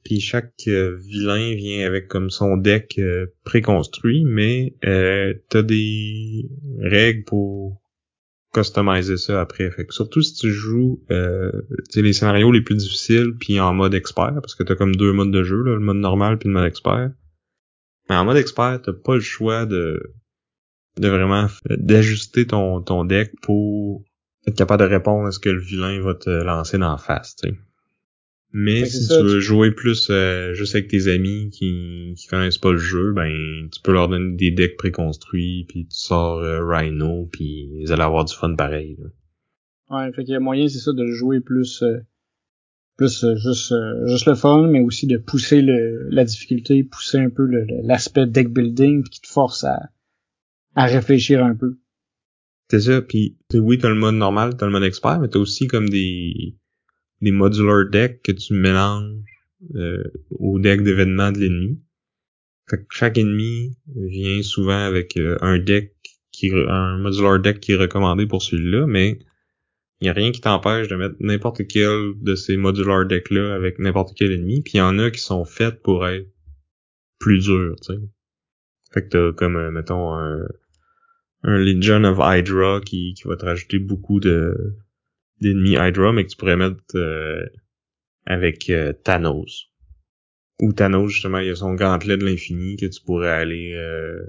puis chaque euh, vilain vient avec comme son deck euh, préconstruit, mais euh, t'as des règles pour customiser ça après. Fait que surtout si tu joues euh, les scénarios les plus difficiles puis en mode expert, parce que t'as comme deux modes de jeu, là, le mode normal puis le mode expert. Mais en mode expert, t'as pas le choix de de vraiment d'ajuster ton, ton deck pour être capable de répondre à ce que le vilain va te lancer dans la face, tu sais. Mais si tu veux tu- jouer plus euh, juste avec tes amis qui, qui connaissent pas le jeu, ben tu peux leur donner des decks préconstruits, puis tu sors euh, Rhino, puis ils allaient avoir du fun pareil. là. Ouais, fait qu'il y a moyen, c'est ça, de jouer plus, euh, plus euh, juste, euh, juste le fun, mais aussi de pousser le, la difficulté, pousser un peu l'aspect deck building, puis qui te force à, à réfléchir un peu. C'est ça, puis oui, t'as le mode normal, t'as le mode expert, mais t'as aussi comme des des modular decks que tu mélanges euh, au deck d'événements de l'ennemi. Fait que chaque ennemi vient souvent avec euh, un deck qui un modular deck qui est recommandé pour celui-là, mais il y a rien qui t'empêche de mettre n'importe quel de ces modular decks là avec n'importe quel ennemi, puis il y en a qui sont faites pour être plus durs, tu sais. Fait que t'as comme euh, mettons un un Legion of Hydra qui, qui va te rajouter beaucoup de d'ennemis Hydra, mais que tu pourrais mettre euh, avec euh, Thanos. Ou Thanos, justement, il y a son gantelet de l'infini que tu pourrais aller euh,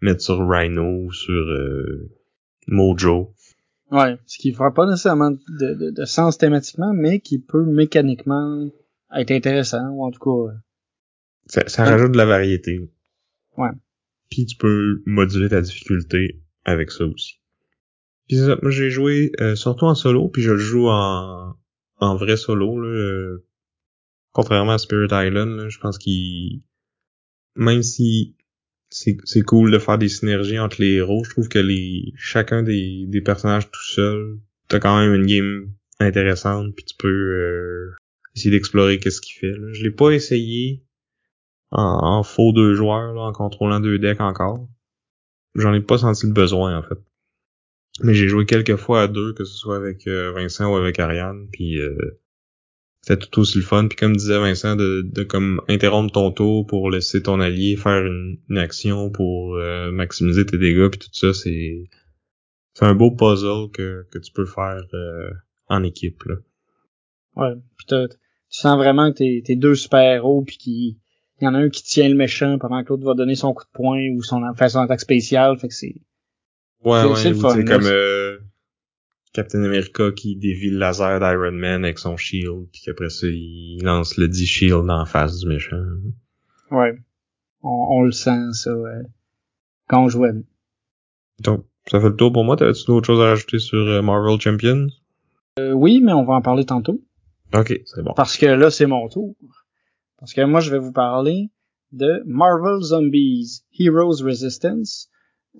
mettre sur Rhino ou sur euh, Mojo. Ouais, ce qui fera pas nécessairement de, de, de sens thématiquement, mais qui peut mécaniquement être intéressant, ou en tout cas, euh, Ça, ça Ouais. rajoute de la variété. Ouais. Puis tu peux moduler ta difficulté avec ça aussi. Puis ça, moi j'ai joué euh, surtout en solo, puis je le joue en, en vrai solo. Là, euh, contrairement à Spirit Island, là, je pense qu'il... Même si c'est c'est cool de faire des synergies entre les héros, je trouve que les chacun des, des personnages tout seul, t'as quand même une game intéressante, puis tu peux euh, essayer d'explorer qu'est-ce qu'il fait. Là. Je l'ai pas essayé en, en faux deux joueurs, là, en contrôlant deux decks encore. J'en ai pas senti le besoin, en fait. Mais j'ai joué quelques fois à deux, que ce soit avec euh, Vincent ou avec Ariane, puis euh, c'était tout aussi le fun. Puis comme disait Vincent, de, de comme interrompre ton tour pour laisser ton allié faire une, une action pour euh, maximiser tes dégâts, puis tout ça, c'est c'est un beau puzzle que, que tu peux faire euh, en équipe. Là. ouais. Puis tu sens vraiment que t'es, t'es deux super-héros, puis qu'il il y en a un qui tient le méchant pendant que l'autre va donner son coup de poing ou son, faire son attaque spéciale, fait que c'est, Ouais, C'est- ouais, c'est fun, comme euh, Captain America qui dévie le laser d'Iron Man avec son shield, puis qu'après ça, il lance le 10 shield en face du méchant. ouais. On, on le sent, ça, ouais. quand on jouait. Donc, ça fait le tour pour moi. T'avais-tu d'autres choses à rajouter sur euh, Marvel Champions? Euh, oui, mais on va en parler tantôt. Ok, c'est bon. Parce que là, c'est mon tour. Parce que moi, je vais vous parler de Marvel Zombies Heroes Resistance.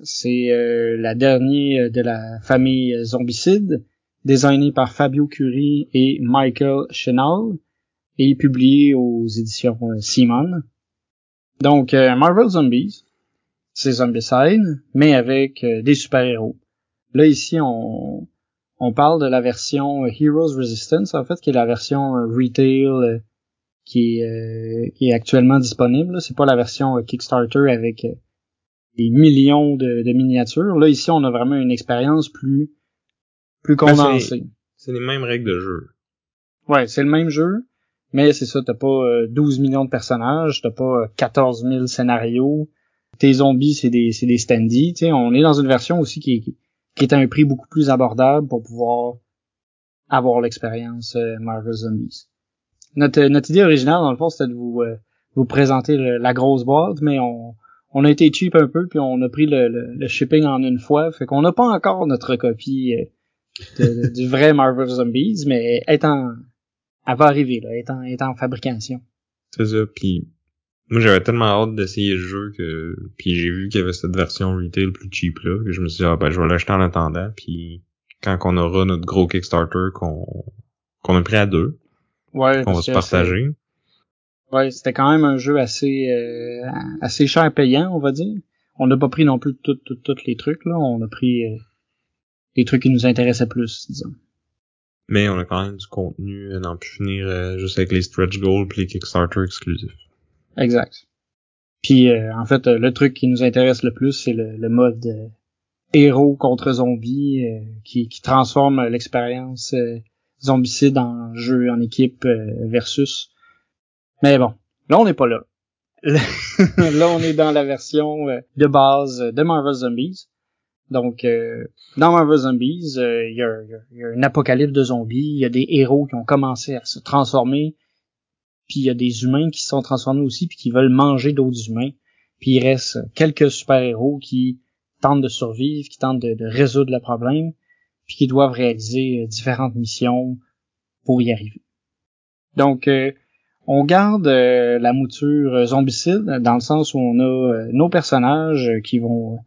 C'est euh, la dernière de la famille Zombicide, designé par Fabio Curie et Michael Chenal et publié aux éditions Simon. Donc, Marvel Zombies, c'est Zombicide, mais avec des super-héros. Là, ici, on, parle de la version Heroes Resistance, en fait, qui est la version retail qui qui est actuellement disponible. C'est pas la version Kickstarter avec des millions de, miniatures. Là, ici, on a vraiment une expérience plus plus condensée. c'est les mêmes règles de jeu. Ouais, c'est le même jeu, mais c'est ça, t'as pas 12 millions de personnages, t'as pas 14 000 scénarios, tes zombies, c'est des, c'est des standees. Tu sais, on est dans une version aussi qui, qui, est à un prix beaucoup plus abordable pour pouvoir avoir l'expérience euh, Marvel Zombies. Notre, notre idée originale, dans le fond, c'était de vous, euh, vous présenter la grosse boîte, mais on, on a été cheap un peu, puis on a pris le, le, shipping en une fois. Fait qu'on n'a pas encore notre copie euh, du vrai Marvel Zombies, mais étant, elle va arriver, là, étant, étant en fabrication. C'est ça, puis moi, j'avais tellement hâte d'essayer le jeu que, puis j'ai vu qu'il y avait cette version retail plus cheap là, que je me suis dit, ah ben, je vais l'acheter en attendant, puis quand on aura notre gros Kickstarter qu'on, qu'on a pris à deux, ouais, on va se partager. Ouais, c'était quand même un jeu assez, euh, assez cher payant, on va dire. On n'a pas pris non plus tous les trucs, là. On a pris euh, les trucs qui nous intéressaient plus, disons. Mais on a quand même du contenu à n'en plus finir euh, juste avec les stretch goals et les Kickstarter exclusifs. Exact. Puis euh, en fait, le truc qui nous intéresse le plus, c'est le, mode euh, héros contre zombies euh, qui, qui, transforme l'expérience zombicide en jeu en équipe versus. Mais bon, là on n'est pas là. là on est dans la version de base de Marvel Zombies. Donc dans Marvel Zombies, il y, a, un apocalypse de zombies, il y a des héros qui ont commencé à se transformer, puis il y a des humains qui se sont transformés aussi, puis qui veulent manger d'autres humains. Puis il reste quelques super-héros qui tentent de survivre, qui tentent de, résoudre le problème, puis qui doivent réaliser euh, différentes missions pour y arriver. Donc, euh, on garde euh, la mouture zombicide dans le sens où on a nos personnages qui vont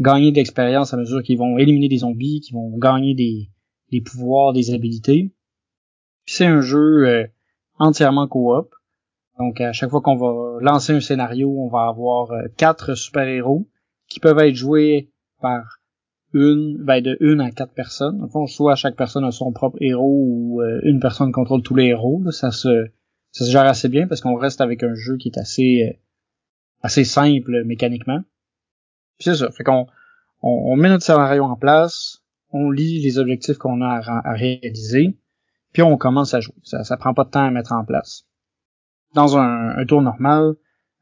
gagner d'expérience à mesure qu'ils vont éliminer des zombies, qui vont gagner des, pouvoirs, des habilités. c'est un jeu entièrement coop. Donc à chaque fois qu'on va lancer un scénario, on va avoir euh, quatre super-héros qui peuvent être joués par une, ben de une à quatre personnes. En fond, soit chaque personne a son propre héros ou euh, une personne contrôle tous les héros. Ça se ça se gère assez bien parce qu'on reste avec un jeu qui est assez euh, assez simple mécaniquement. c'est ça. Fait qu'on on, met notre scénario en place, on lit les objectifs qu'on a à réaliser, puis on commence à jouer. Ça, ça prend pas de temps à mettre en place. Dans un, tour normal,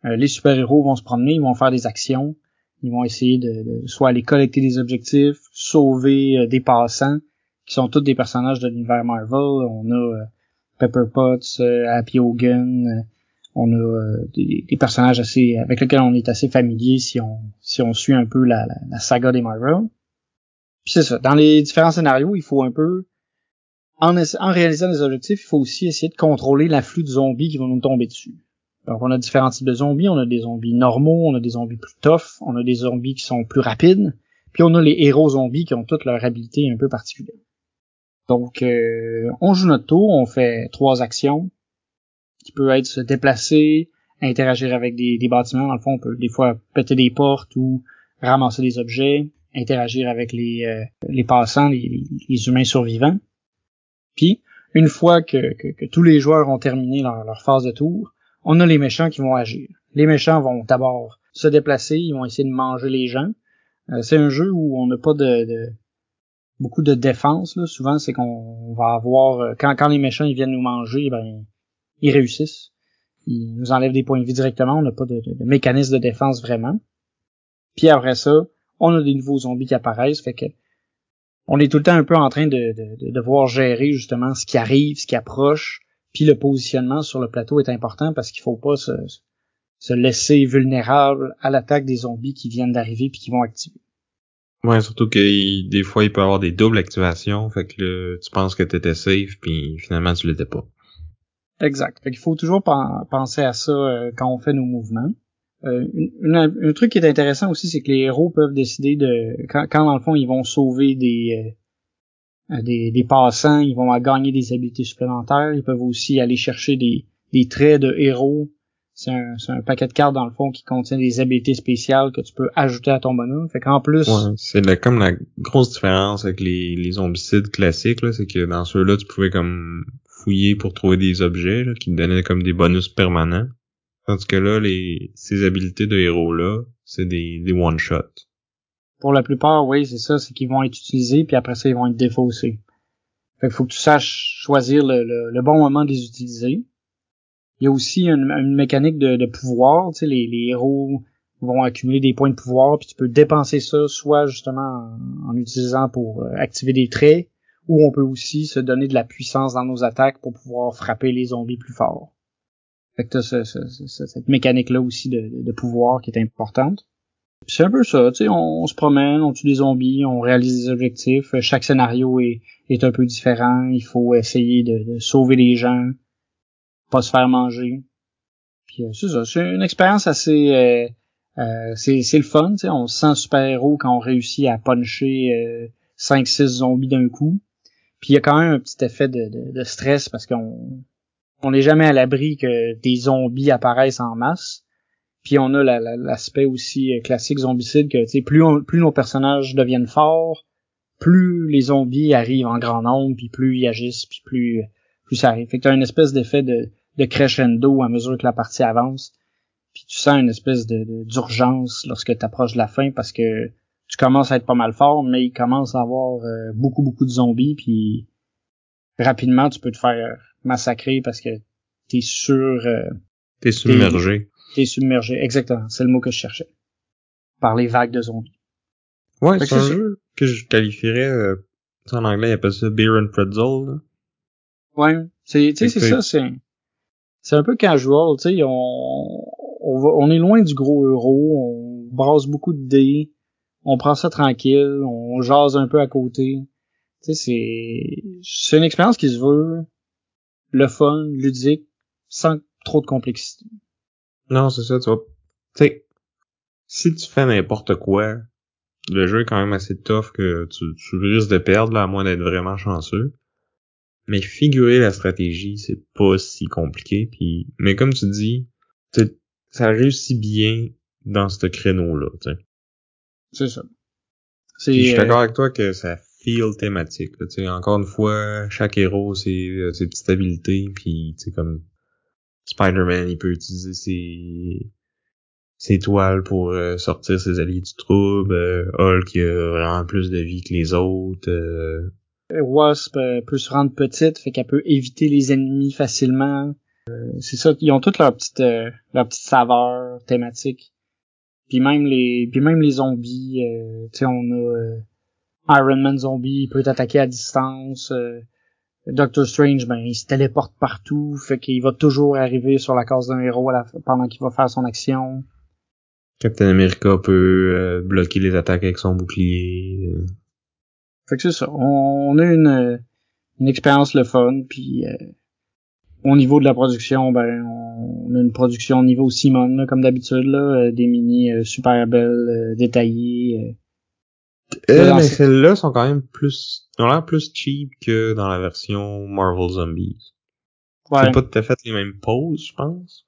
euh, les super-héros vont se promener, ils vont faire des actions, ils vont essayer de, soit aller collecter des objectifs, sauver euh, des passants, qui sont tous des personnages de l'univers Marvel. On a euh, Pepper Potts, Happy Hogan, on a des, personnages assez avec lesquels on est assez familier si on si on suit un peu la, saga des Marvel. Puis c'est ça. Dans les différents scénarios, il faut un peu en, réalisant des objectifs, il faut aussi essayer de contrôler l'afflux de zombies qui vont nous tomber dessus. Donc on a différents types de zombies, on a des zombies normaux, on a des zombies plus tough, on a des zombies qui sont plus rapides, puis on a les héros zombies qui ont toutes leurs habilités un peu particulières. Donc euh, on joue notre tour, on fait trois actions qui peuvent être se déplacer, interagir avec des, bâtiments, dans le fond on peut des fois péter des portes ou ramasser des objets, interagir avec les, euh, passants, les humains survivants. Puis, une fois que, que, tous les joueurs ont terminé leur, phase de tour, on a les méchants qui vont agir. Les méchants vont d'abord se déplacer, ils vont essayer de manger les gens. Euh, c'est un jeu où on n'a pas de, beaucoup de défense. Là. Souvent, c'est qu'on va avoir euh, quand, les méchants ils viennent nous manger, ben ils réussissent. Ils nous enlèvent des points de vie directement. On n'a pas de, de, mécanisme de défense vraiment. Puis après ça, on a des nouveaux zombies qui apparaissent. Fait que on est tout le temps un peu en train de, de, devoir gérer justement ce qui arrive, ce qui approche, puis le positionnement sur le plateau est important parce qu'il faut pas se, se laisser vulnérable à l'attaque des zombies qui viennent d'arriver puis qui vont activer. Ouais, surtout que des fois il peut y avoir des doubles activations, fait que là, tu penses que t'étais safe puis finalement tu l'étais pas. Exact. Fait qu'il faut toujours penser à ça euh, quand on fait nos mouvements. Euh, un truc qui est intéressant aussi, c'est que les héros peuvent décider de quand, quand dans le fond ils vont sauver des, euh, des, des passants, ils vont gagner des habiletés supplémentaires. Ils peuvent aussi aller chercher des, des traits de héros. C'est un, un, paquet de cartes dans le fond qui contient des habiletés spéciales que tu peux ajouter à ton bonhomme. Fait qu'en plus. Ouais, c'est comme la grosse différence avec les, les zombicides classiques, là, c'est que dans ceux-là, tu pouvais comme fouiller pour trouver des objets là, qui te donnaient comme des bonus permanents. Tandis que là, les, ces habiletés de héros-là, c'est des, des one-shots. Pour la plupart, oui, c'est ça, c'est qu'ils vont être utilisés, puis après ça, ils vont être défaussés. Fait qu'il faut que tu saches choisir le, le, bon moment de les utiliser. Il y a aussi une, mécanique de, de pouvoir, tu sais, les, les, héros vont accumuler des points de pouvoir, puis tu peux dépenser ça soit justement en, en utilisant pour euh, activer des traits, ou on peut aussi se donner de la puissance dans nos attaques pour pouvoir frapper les zombies plus fort. Fait que t'as cette mécanique-là aussi de, pouvoir qui est importante. C'est un peu ça, tu sais, on, se promène, on tue des zombies, on réalise des objectifs. Chaque scénario est, est un peu différent. Il faut essayer de, sauver les gens, pas se faire manger. Puis euh, c'est ça, c'est une expérience assez... Euh, euh, c'est, le fun, tu sais, on se sent super-héros quand on réussit à puncher euh, 5-6 zombies d'un coup. Puis il y a quand même un petit effet de, de stress parce qu'on on n'est jamais à l'abri que des zombies apparaissent en masse. Puis on a l'aspect aussi euh, classique zombicide que plus, plus nos personnages deviennent forts, plus les zombies arrivent en grand nombre, puis plus ils agissent, puis plus plus ça arrive. Fait que t'as une espèce d'effet de, de crescendo à mesure que la partie avance. Puis tu sens une espèce de d'urgence lorsque tu approches de la fin parce que tu commences à être pas mal fort, mais il commence à avoir euh, beaucoup beaucoup de zombies, puis rapidement tu peux te faire massacré parce que t'es sur... Euh, t'es submergé. T'es submergé, exactement. C'est le mot que je cherchais. Par les vagues de zombies. Ouais, c'est un jeu que je qualifierais... Euh, en anglais, ils appellent ça Beer and Pretzel. Là. Ouais, c'est c'est ça, c'est c'est un peu casual, tu sais, on on, on est loin du gros euro, on brasse beaucoup de dés, on prend ça tranquille, on jase un peu à côté. Tu sais, c'est c'est une expérience qui se veut le fun, ludique, sans trop de complexité. Non, c'est ça, tu vois. Tu sais, si tu fais n'importe quoi, le jeu est quand même assez tough que tu, tu risques de perdre, là, à moins d'être vraiment chanceux. Mais figurer la stratégie, c'est pas si compliqué. Puis, mais comme tu dis, ça réussit bien dans ce créneau-là. C'est ça. je suis d'accord euh, avec toi que ça feel thématique. Là, encore une fois, chaque héros c'est euh, ses petites habilités, puis comme Spider-Man, il peut utiliser ses ses toiles pour euh, sortir ses alliés du trouble. Euh, Hulk il a vraiment plus de vie que les autres. Wasp peut se rendre petite, fait qu'elle peut éviter les ennemis facilement. c'est ça, ils ont toutes leur petite leur petite saveur thématique. Puis même les puis même les zombies, tu sais on a Iron Man zombie, il peut attaquer à distance. Euh, Doctor Strange, ben, il se téléporte partout, fait qu'il va toujours arriver sur la case d'un héros pendant qu'il va faire son action. Captain America peut euh, bloquer les attaques avec son bouclier. Euh. Fait que c'est ça. On, a une, une expérience le fun, puis au niveau de la production, ben on a une production au niveau Simon, comme d'habitude, là, des mini super belles, détaillées euh, mais celles-là sont quand même plus, ont l'air plus cheap que dans la version Marvel Zombies. Ouais. C'est pas tout à fait les mêmes poses, je pense.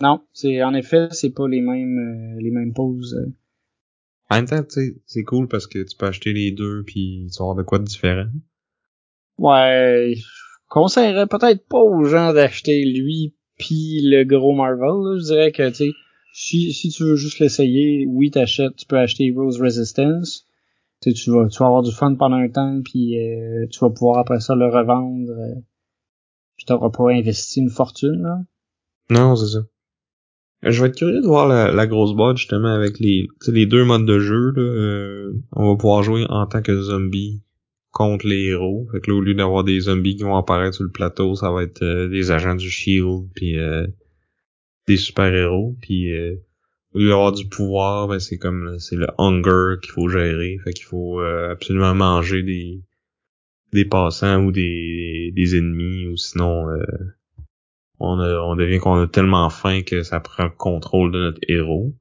Non, c'est en effet, c'est pas les mêmes euh, les mêmes poses. En même temps, tu sais, c'est cool parce que tu peux acheter les deux puis tu vas avoir de quoi de différent. Ouais, je conseillerais peut-être pas aux gens d'acheter lui puis le gros Marvel. Je dirais que tu sais, si si tu veux juste l'essayer, oui, t'achètes, tu peux acheter Rose Resistance tu, vas, tu vas avoir du fun pendant un temps, puis euh, tu vas pouvoir après ça le revendre. Euh, puis t'auras pas investi une fortune, là. Non, c'est ça. Je vais être curieux de voir la, grosse boîte justement avec les, les deux modes de jeu. Là, euh, on va pouvoir jouer en tant que zombie contre les héros. Fait que là, au lieu d'avoir des zombies qui vont apparaître sur le plateau, ça va être des agents du Shield puis des super-héros, puis euh, au lieu d'avoir du pouvoir, ben c'est comme c'est le hunger qu'il faut gérer, fait qu'il faut euh, absolument manger des des passants ou des, des ennemis ou sinon euh, on, a, on devient qu'on a tellement faim que ça prend le contrôle de notre héros.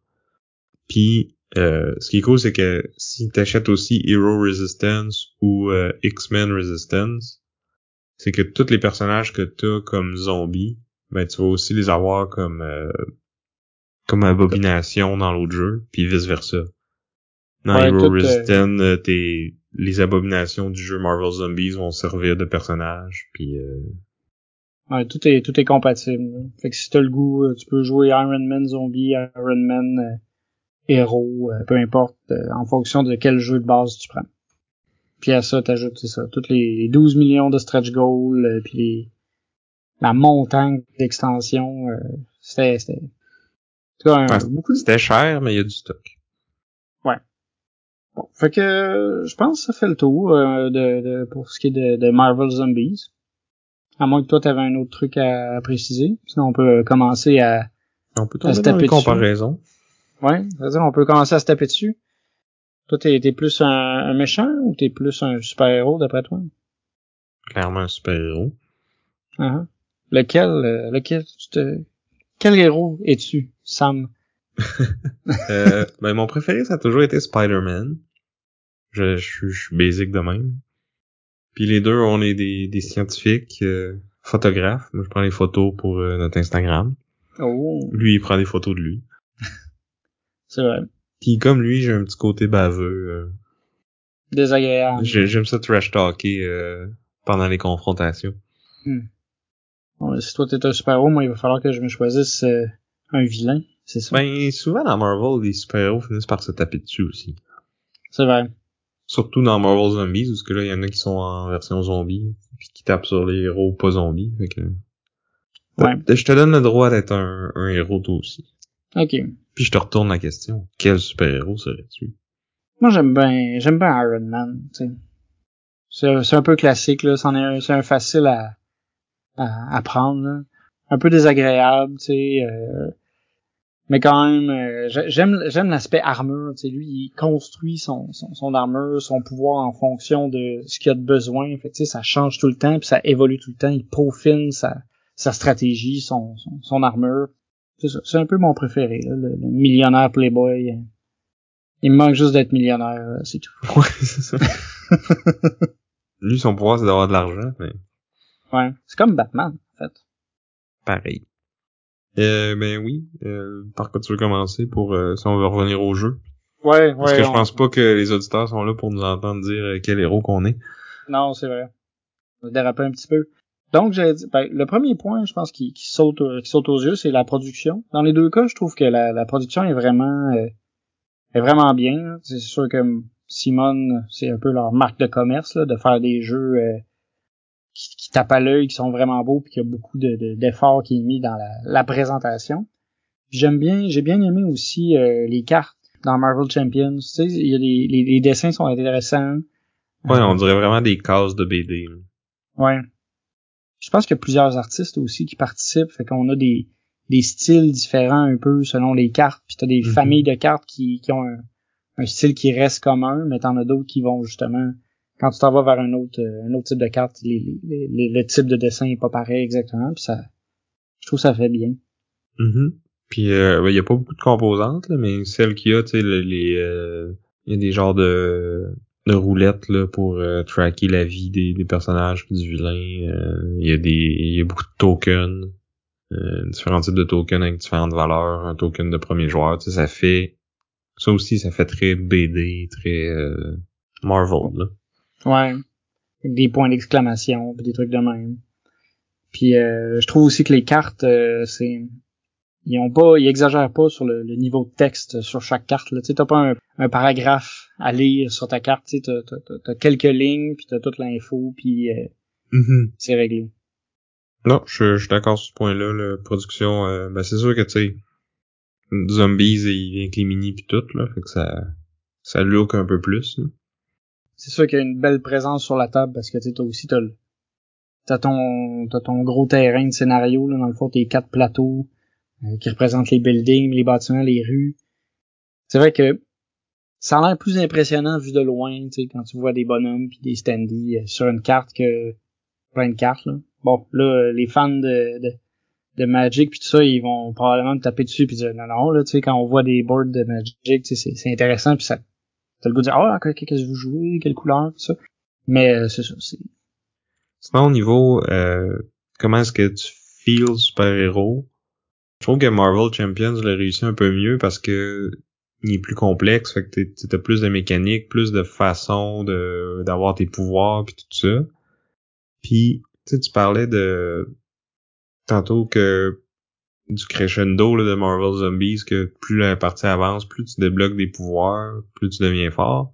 Puis euh, ce qui est cool c'est que si t'achètes aussi Hero Resistance ou euh, X-Men Resistance, c'est que tous les personnages que t'as comme zombies, ben tu vas aussi les avoir comme comme abomination dans l'autre jeu, puis vice versa. Dans Ouais, Hero euh, Resistance, euh, t'es les abominations du jeu Marvel Zombies vont servir de personnages, puis euh, Ouais, tout est tout est compatible. Fait que si t'as le goût, euh, tu peux jouer Iron Man zombie, Iron Man euh, héros, euh, peu importe, euh, en fonction de quel jeu de base tu prends. Puis à ça, t'ajoutes, c'est ça, toutes les, les 12 millions de stretch goals, puis les- la montagne d'extensions, euh, c'était, c'était, Ouais, beaucoup de c'était cher, mais il y a du stock. Bon, fait que je pense que ça fait le tour euh, de, de- pour ce qui est de, de Marvel Zombies. À moins que toi t'avais un autre truc à, préciser. Sinon on peut commencer à. On peut À se dans taper les dessus. comparaisons. Ouais, c'est-à-dire on peut commencer à se taper dessus. Toi t'es, t'es plus un, un méchant ou t'es plus un super-héros d'après toi? Clairement un super-héros. Uh-huh. Lequel, euh, lequel tu te... Quel héros es-tu, Sam? Euh, ben, mon préféré, ça a toujours été Spider-Man. Je, je, suis- je suis basic de même. Puis les deux, on est des, des scientifiques, euh, photographes. Moi, je prends les photos pour euh, notre Instagram. Oh, Lui, il prend des photos de lui. c'est vrai. Puis comme lui, j'ai un petit côté baveux. euh, Désagréable. j'ai- J'aime ça trash talker euh, pendant les confrontations. Bon, si toi t'es un super-héros, moi il va falloir que je me choisisse euh, un vilain, c'est ça? Ben, souvent dans Marvel, les super-héros finissent par se taper dessus aussi. C'est vrai. Surtout dans Marvel Zombies, parce que là, il y en a qui sont en version zombie, puis qui tapent sur les héros pas zombies. Fait que... Ouais. Je te donne le droit d'être un, un héros toi aussi. Ok. Puis je te retourne la question. Quel super-héros serais-tu? Moi, j'aime bien, j'aime bien Iron Man, tu sais. C'est, un peu classique, là. C'en est un, c'est un facile à, à, à prendre, là. Un peu désagréable, tu sais. euh, mais quand même, euh, j'ai- j'aime, j'aime l'aspect armure, tu sais. Lui, il construit son, son, son armure, son pouvoir en fonction de ce qu'il a de besoin. Fait tu sais, ça change tout le temps, puis ça évolue tout le temps. Il peaufine sa, sa stratégie, son, son, son armure. C'est ça. C'est un peu mon préféré, là, le, le millionnaire playboy. Il me manque juste d'être millionnaire, c'est tout. Ouais, c'est ça. Lui, son pouvoir, c'est d'avoir de l'argent, mais Ouais. C'est comme Batman, en fait. pareil. Euh, ben oui. Euh, par quoi tu veux commencer pour euh, si on veut revenir au jeu? Ouais, ouais. Parce que je pense pas que les auditeurs sont là pour nous entendre dire euh, quel héros qu'on est. Non, c'est vrai. On va déraper un petit peu. Donc, j'ai dit, ben, le premier point, je pense, qui, qui saute, euh, qui saute aux yeux, c'est la production. Dans les deux cas, je trouve que la, la production est vraiment, euh, est vraiment bien. là. C'est sûr que Simone, c'est un peu leur marque de commerce, là, de faire des jeux euh, qui, qui tapent à l'œil, qui sont vraiment beaux, puis qu'il y a beaucoup de, de- d'efforts qui est mis dans la, la présentation. J'aime bien, j'ai bien aimé aussi euh, les cartes dans Marvel Champions. Tu sais, il y a les, les dessins sont intéressants. Ouais, on dirait vraiment des cases de BD. Ouais. Je pense qu'il y a plusieurs artistes aussi qui participent, fait qu'on a des, des styles différents un peu selon les cartes, puis t'as des Mhm. familles de cartes qui, qui ont un, un style qui reste commun, mais t'en as d'autres qui vont justement, quand tu t'en vas vers un autre, euh, un autre type de carte, le type de dessin est pas pareil exactement, puis ça, je trouve ça fait bien. Mhm. Puis euh, ben, il y a pas beaucoup de composantes, là, mais celles qu'il y a, tu sais, le- les euh, y a des genres de roulettes là pour euh, tracker la vie des, personnages puis du vilain. Euh, Il y a des il y a beaucoup de tokens, euh, différents types de tokens avec différentes valeurs. Un token de premier joueur, tu sais, ça fait ça aussi, ça fait très BD, très euh, Marvel là. Ouais. Des points d'exclamation, puis des trucs de même. Puis euh, je trouve aussi que les cartes, euh, c'est ils ont pas, ils exagèrent pas sur le, le niveau de texte sur chaque carte. Là. Tu t'as pas un, un paragraphe à lire sur ta carte. Tu t'as, t'as- quelques lignes, puis t'as toute l'info, puis euh, c'est réglé. Non, je, je suis d'accord sur ce point-là. La production, euh, ben c'est sûr que tu sais, Zombies, il vient avec les mini pis tout, là, fait que ça, ça look un peu plus. là. C'est sûr qu'il y a une belle présence sur la table parce que tu t'as aussi t'as, t'as ton t'as ton gros terrain de scénario là dans le fond tes quatre plateaux euh, qui représentent les buildings, les bâtiments, les rues. C'est vrai que ça a l'air plus impressionnant vu de loin, tu sais, quand tu vois des bonhommes puis des standees euh, sur une carte que plein de cartes. Là. Bon, là, les fans de, de, de Magic puis tout ça, ils vont probablement me taper dessus puis dire non, non, là, tu sais, quand on voit des boards de Magic, sais, c'est intéressant puis ça t'as le goût de dire ah, oh, qu'est-ce que vous jouez, quelle couleur, tout ça. Mais euh, c'est ça, c'est. Sinon, au niveau euh, comment est-ce que tu feels super-héros, je trouve que Marvel Champions l'a réussi un peu mieux parce que il est plus complexe, fait que t'as plus de mécanique, plus de façon de d'avoir tes pouvoirs puis tout ça. Puis tu parlais de tantôt que du crescendo là, de Marvel Zombies que plus la partie avance, plus tu débloques des pouvoirs, plus tu deviens fort.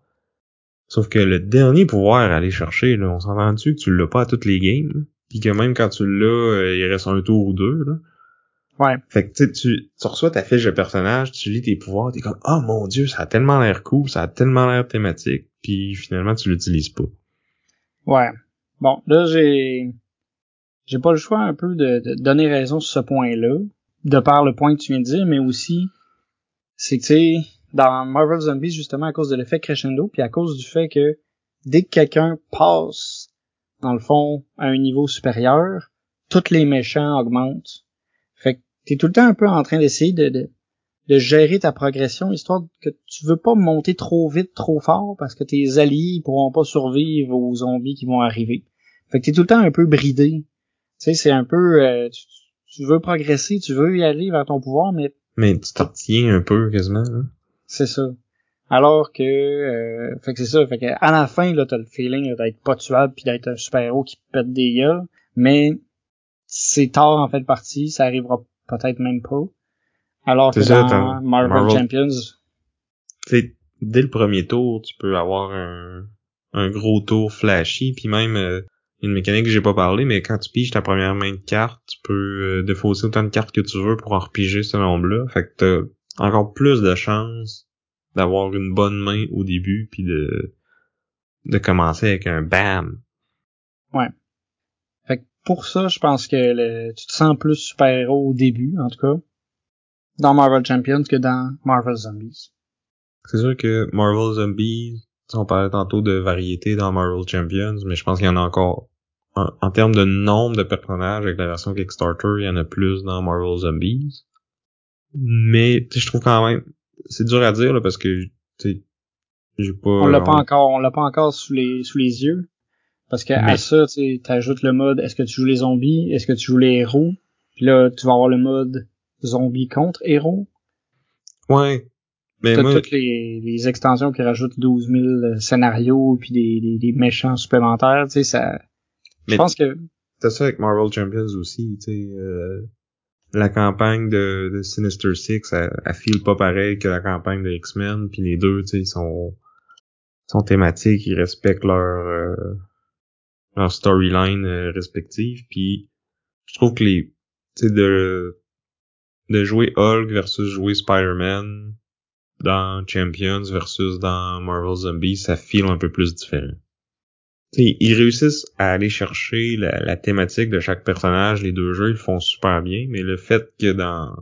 Sauf que le dernier pouvoir à aller chercher, là, on s'entend dessus que tu l'as pas à toutes les games? Puis que même quand tu l'as, euh, il reste un tour ou deux. Là. Ouais. Fait que tu, tu reçois ta fiche de personnage, tu lis tes pouvoirs, t'es comme Oh mon dieu, ça a tellement l'air cool, ça a tellement l'air thématique, puis finalement tu l'utilises pas. Ouais. Bon, là j'ai j'ai pas le choix un peu de, de donner raison sur ce point-là, de par le point que tu viens de dire, mais aussi c'est que tu sais, dans Marvel Zombies, justement à cause de l'effet crescendo, puis à cause du fait que dès que quelqu'un passe, dans le fond, à un niveau supérieur, tous les méchants augmentent t'es tout le temps un peu en train d'essayer de, de, de, gérer ta progression, histoire que tu veux pas monter trop vite, trop fort, parce que tes alliés pourront pas survivre aux zombies qui vont arriver. Fait que t'es tout le temps un peu bridé. Tu sais, c'est un peu... Euh, veux progresser, tu veux y aller vers ton pouvoir, mais... Mais tu t'en tiens un peu, quasiment. Hein? C'est ça. Alors que... Euh, fait que c'est ça. Fait que à la fin, là, t'as le feeling d'être pas tuable puis d'être un super-héros qui pète des gueules. Mais c'est tard en fait partie, ça arrivera peut-être même pas. Alors que dans Marvel, Champions... dès le premier tour, tu peux avoir un, un gros tour flashy, puis même euh, une mécanique que j'ai pas parlé, mais quand tu piges ta première main de carte, tu peux euh, défausser autant de cartes que tu veux pour en repiger ce nombre-là. Fait que t'as encore plus de chances d'avoir une bonne main au début, puis de, de commencer avec un BAM. Ouais pour ça, je pense que le, tu te sens plus super-héros au début, en tout cas, dans Marvel Champions que dans Marvel Zombies. C'est sûr que Marvel Zombies, on parlait tantôt de variété dans Marvel Champions, mais je pense qu'il y en a encore. En, termes de nombre de personnages avec la version Kickstarter, il y en a plus dans Marvel Zombies. Mais je trouve quand même, c'est dur à dire là, parce que j'ai pas. On l'a pas encore, on l'a pas encore sous les sous les yeux. Parce que à ça, tu ajoutes le mode est-ce que tu joues les zombies, est-ce que tu joues les héros, puis là tu vas avoir le mode zombie contre héros. Ouais. Mais moi... toutes les, les, extensions qui rajoutent 12 000 scénarios puis des, des, des méchants supplémentaires, tu sais ça. Je pense que. C'est ça avec Marvel Champions aussi, tu sais. Euh, la campagne de, de Sinister Six, elle, elle file pas pareil que la campagne de X-Men, puis les deux, tu sais, sont sont thématiques, ils respectent leur euh, leur storyline euh, respective. Puis je trouve que les, tu sais, de de jouer Hulk versus jouer Spider-Man dans Champions versus dans Marvel Zombies, ça file un peu plus différent. T'sais, ils réussissent à aller chercher la, la, thématique de chaque personnage, les deux jeux, ils le font super bien, mais le fait que dans...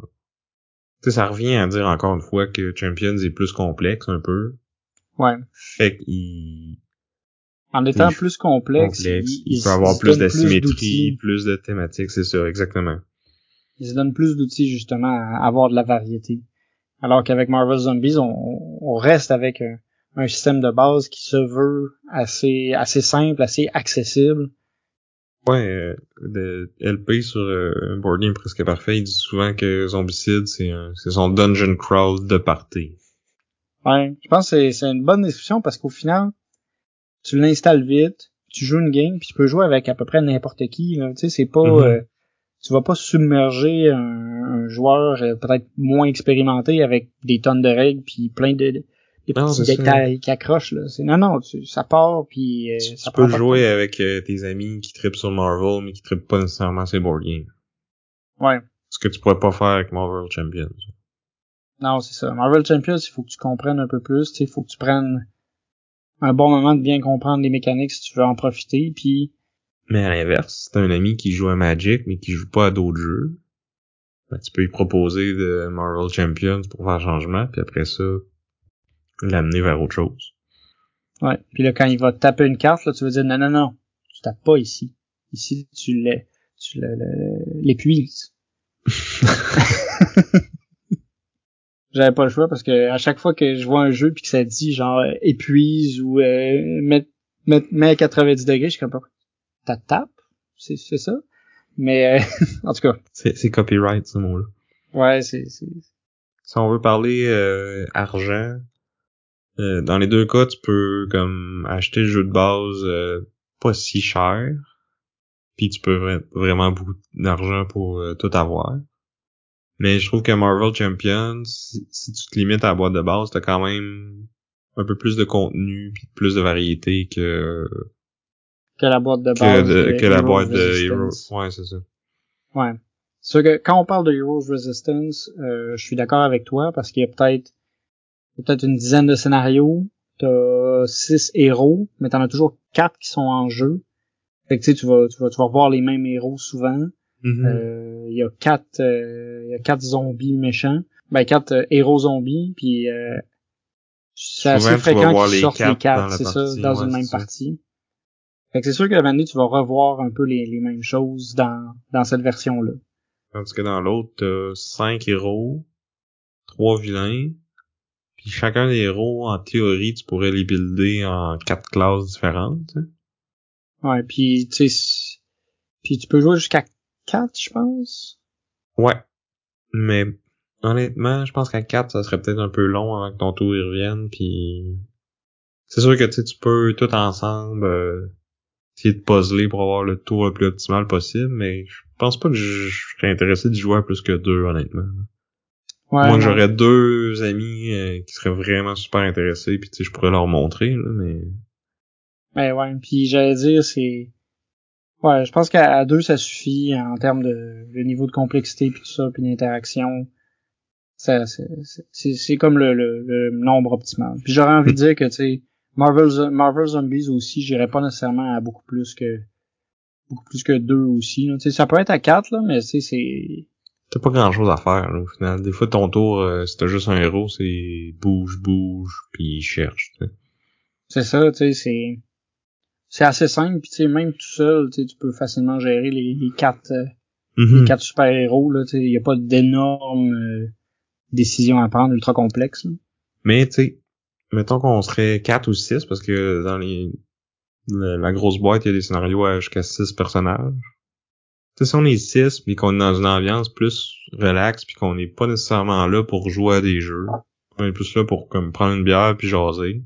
sais, ça revient à dire encore une fois que Champions est plus complexe un peu. Ouais. Fait qu'ils en étant plus complexe, il, peut avoir plus d'asymétrie, plus, de thématiques, c'est ça, exactement. Ils se donnent plus d'outils justement à avoir de la variété. Alors qu'avec Marvel Zombies, on, reste avec un, système de base qui se veut assez assez simple, assez accessible. Ouais, euh, de LP sur euh, un boarding presque parfait, il dit souvent que Zombicide, c'est son dungeon crawl de party. Ouais, je pense que c'est une bonne description parce qu'au final, tu l'installes vite, tu joues une game, puis tu peux jouer avec à peu près n'importe qui. Tu sais, c'est pas, mhm. euh, tu vas pas submerger un, joueur euh, peut-être moins expérimenté avec des tonnes de règles puis plein de, petits détails qui accrochent là. non non, ça part puis euh, tu, peux jouer avec tes amis qui tripent sur Marvel mais qui tripent pas nécessairement sur board games. Ouais. Ce que tu pourrais pas faire avec Marvel Champions. Non, c'est ça. Marvel Champions, il faut que tu comprennes un peu plus, il faut que tu prennes un bon moment de bien comprendre les mécaniques si tu veux en profiter, puis... Mais à l'inverse, c'est un ami qui joue à Magic, mais qui joue pas à d'autres jeux. ben, tu peux y proposer de Marvel Champions pour faire changement, puis après ça, l'amener vers autre chose. Ouais. Puis là, quand il va taper une carte, là, tu vas dire non, non, non, tu tapes pas ici. Ici, tu l'es, tu l'épuises. J'avais pas le choix parce que à chaque fois que je vois un jeu puis que ça dit genre épuise ou euh, met, met, à 90 degrés, je suis comme T'as tape, c'est c'est ça. Mais euh, en tout cas. C'est c'est copyright ce mot-là. Ouais, c'est c'est. Si on veut parler euh, argent, euh, dans les deux cas, tu peux comme acheter le jeu de base euh, pas si cher, puis tu peux vraiment beaucoup d'argent pour euh, tout avoir. Mais je trouve que Marvel Champions, si, tu te limites à la boîte de base, t'as quand même un peu plus de contenu puis plus de variété que que la boîte de base que, la boîte de Heroes. Ouais, c'est ça. Ouais. C'est que quand on parle de Heroes Resistance, je suis d'accord avec toi parce qu'il y a peut-être peut-être une dizaine de scénarios, t'as six héros, mais t'en as toujours quatre qui sont en jeu. Fait que tu sais, tu vas, tu vas, tu vas revoir les mêmes héros souvent. Mm-hmm. Euh, il y a quatre, euh, il y a quatre zombies méchants, ben quatre euh, héros zombies, puis c'est assez fréquent qu'ils sortent les quatre, c'est ça, dans une même partie. Fait que c'est sûr que la tu vas revoir un peu les, les mêmes choses dans, dans cette version-là. Tandis que dans l'autre, t'as cinq héros, trois vilains, puis chacun des héros, en théorie, tu pourrais les builder en quatre classes différentes. Ouais, puis tu sais, puis tu peux jouer jusqu'à quatre, je pense. Ouais, mais honnêtement, je pense qu'à quatre, ça serait peut-être un peu long avant que ton tour y revienne. Puis c'est sûr que tu peux tout ensemble euh, essayer de puzzler pour avoir le tour le plus optimal possible, mais je pense pas que je serais intéressé de jouer à plus que deux, honnêtement. Moi, j'aurais deux amis euh, qui seraient vraiment super intéressés, puis tu sais, je pourrais leur montrer, là, mais... Ben ouais, puis j'allais dire, c'est... Ouais, je pense qu'à deux, ça suffit en termes de le niveau de complexité, puis tout ça, puis d'interaction. Ça, c'est comme le, le, nombre optimal. Puis j'aurais envie de dire que, tu sais, Marvel, Marvel Zombies aussi, j'irais pas nécessairement à beaucoup plus que beaucoup plus que deux aussi. Là. Ça peut être à quatre, là, mais c'est T'as pas grand chose à faire, là, au final. Des fois, ton tour, euh, si t'as juste un héros, c'est bouge, bouge, puis cherche, C'est ça, tu sais, c'est... C'est assez simple, puis tu sais, même tout seul, tu peux facilement gérer les, quatre... Euh. Les quatre super-héros, là, tu sais, y a pas d'énormes euh, décisions à prendre ultra complexes, Mais, tu sais, mettons qu'on serait quatre ou six, parce que dans les... La, grosse boîte, il y a des scénarios jusqu'à six personnages sais, si on est six, puis qu'on est dans une ambiance plus relax, puis qu'on n'est pas nécessairement là pour jouer à des jeux, on est plus là pour comme prendre une bière puis jaser,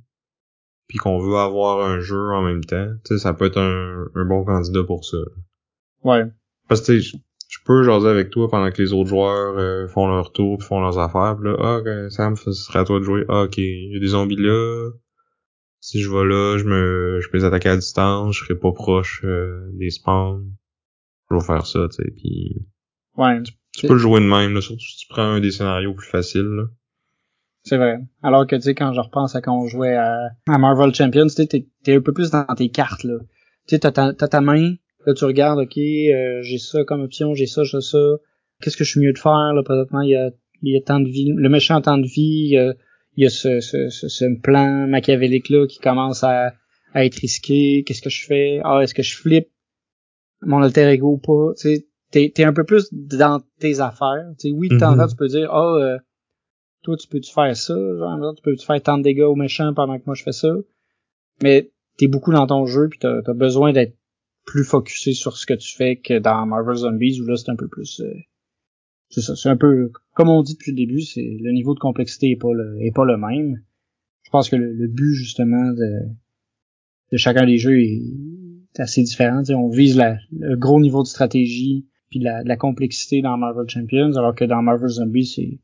puis qu'on veut avoir un jeu en même temps, tu sais, ça peut être un, un bon candidat pour ça. Ouais. Parce que je peux jaser avec toi pendant que les autres joueurs euh, font leur tour font leurs affaires. Pis là, ah, okay, Sam, ce serait à toi de jouer. Ah, ok, il y a des zombies là. Si je vais là, je me, je peux les attaquer à distance. Je serai pas proche euh, des spawns je vais faire ça, tu sais, puis... Ouais. Tu, peux le jouer de même, là, surtout si tu prends un des scénarios plus faciles, là. C'est vrai. Alors que, tu sais, quand je repense à quand on jouait à, Marvel Champions, tu sais, t'es un peu plus dans tes cartes, là. Tu sais, t'as ta, ta main, là, tu regardes, OK, euh, j'ai ça comme option, j'ai ça, j'ai ça. Qu'est-ce que je suis mieux de faire, là, présentement, il y a, il y a tant de vie, le méchant tant de vie, il y a, ce, ce, ce, plan machiavélique-là qui commence à, à être risqué. Qu'est-ce que je fais? Ah, est-ce que je flippe? mon alter ego ou pas? Tu sais, t'es, un peu plus dans tes affaires. Tu sais, oui, de temps en temps, tu peux dire, ah, oh, toi, tu peux-tu faire ça? Genre, tu peux-tu faire tant de dégâts aux méchants pendant que moi je fais ça? Mais t'es beaucoup dans ton jeu puis t'as, as besoin d'être plus focusé sur ce que tu fais que dans Marvel Zombies où là c'est un peu plus euh, c'est ça c'est un peu comme on dit depuis le début c'est le niveau de complexité est pas le est pas le même je pense que le, le but justement de de chacun des jeux est, assez différent. on vise le gros niveau de stratégie puis de la, complexité dans Marvel Champions, alors que dans Marvel Zombies, c'est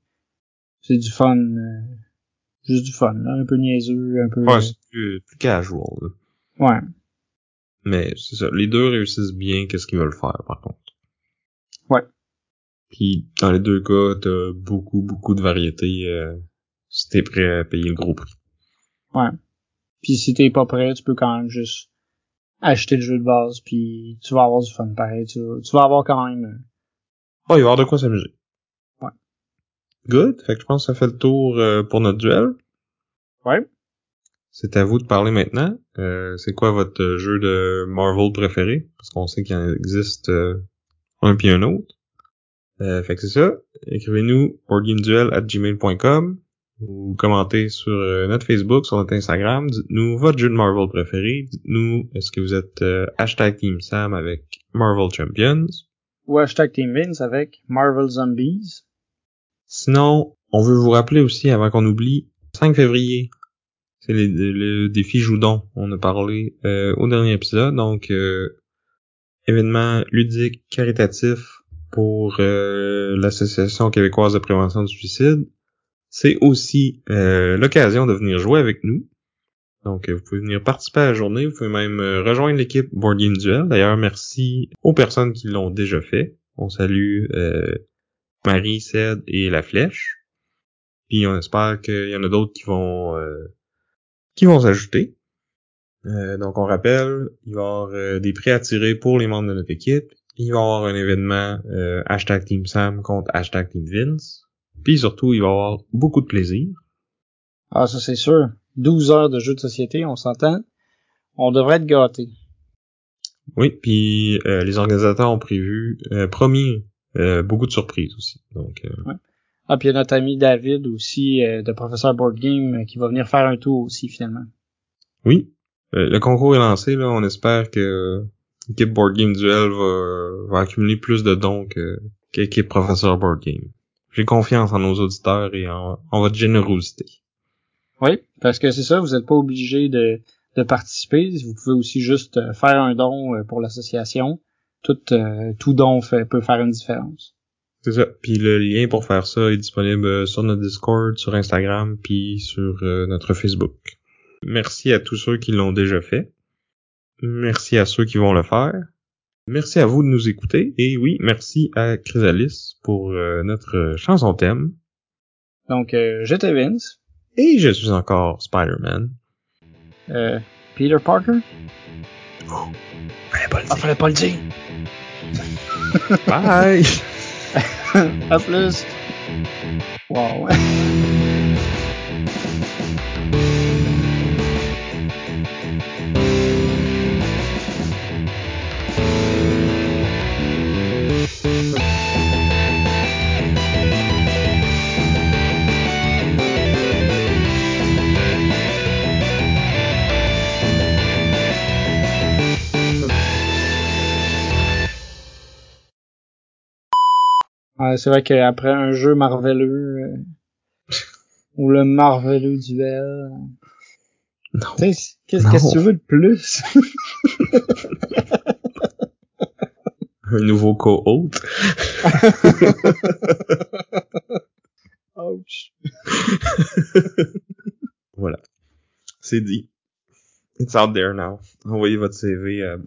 c'est du fun. Euh, juste du fun, un peu niaiseux, un peu. Ouais, c'est plus, casual. Ouais. Mais c'est ça. Les deux réussissent bien qu'est-ce qu'ils veulent faire, par contre. Ouais. Puis dans les deux cas, t'as beaucoup, beaucoup de variétés euh, si t'es prêt à payer le gros prix. Ouais. Puis si t'es pas prêt, tu peux quand même juste acheter le jeu de base, puis tu vas avoir du fun pareil. Tu, vas avoir quand même... Oh, il va y avoir de quoi s'amuser. Good. Fait que je pense que ça fait le tour euh, pour notre duel. Ouais. C'est à vous de parler maintenant. Euh, c'est quoi votre jeu de Marvel préféré? Parce qu'on sait qu'il en existe euh, un puis un autre. Euh, fait que c'est ça. Écrivez-nous boardgameduel@gmail.com ou commentez sur euh, notre Facebook, sur notre Instagram. Dites-nous votre jeu de Marvel préféré. Dites-nous est-ce que vous êtes euh, hashtag Team Sam avec Marvel Champions? Ou hashtag Team Vince avec Marvel Zombies. Sinon, on veut vous rappeler aussi, avant qu'on oublie, 5 février, c'est le, défi Joudon. On a parlé euh, au dernier épisode, donc euh, événement ludique caritatif pour euh, l'Association québécoise de prévention du suicide. C'est aussi euh, l'occasion de venir jouer avec nous. Donc, vous pouvez venir participer à la journée. Vous pouvez même rejoindre l'équipe Board Game Duel. D'ailleurs, merci aux personnes qui l'ont déjà fait. On salue Marie, Ced et La Flèche. Puis on espère qu'il y en a d'autres qui vont qui vont s'ajouter. Euh, donc on rappelle, il va y avoir euh, des prix à tirer pour les membres de notre équipe. Il va y avoir un événement hashtag Team Sam contre hashtag Team Vince. Puis surtout, il va y avoir beaucoup de plaisir. Ah, ça c'est sûr. 12 heures de jeu de société, on s'entend. On devrait être gâtés. Oui, puis les organisateurs ont prévu, promis euh, beaucoup de surprises aussi. Donc, euh... ouais. Ah, puis il y a notre ami David aussi, euh, de Professeur Board Game, euh, qui va venir faire un tour aussi finalement. Oui. le concours est lancé, là. On espère que l'équipe Board Game Duel va, va accumuler plus de dons que qu'équipe Professeur Board Game. J'ai confiance en nos auditeurs et en, en votre générosité. Oui, parce que c'est ça, vous n'êtes pas obligé de, de participer. Vous pouvez aussi juste faire un don pour l'association tout, euh, tout don fait, peut faire une différence. C'est ça. Puis le lien pour faire ça est disponible euh, sur notre Discord, sur Instagram, puis sur euh, notre Facebook. Merci à tous ceux qui l'ont déjà fait. Merci à ceux qui vont le faire. Merci à vous de nous écouter. Et oui, merci à Chrysalis pour notre chanson thème. Donc, j'étais Vince. Et je suis encore Spider-Man. Peter Parker? Oh, fallait pas le dire. Ah, fallait pas le dire. Bye! à plus! Wow! c'est vrai qu'après un jeu marveleux, euh, ou le marveleux duel, qu'est-ce que tu veux de plus? un nouveau co-hôte. Ouch. voilà. C'est dit. It's out there now. Envoyez votre CV à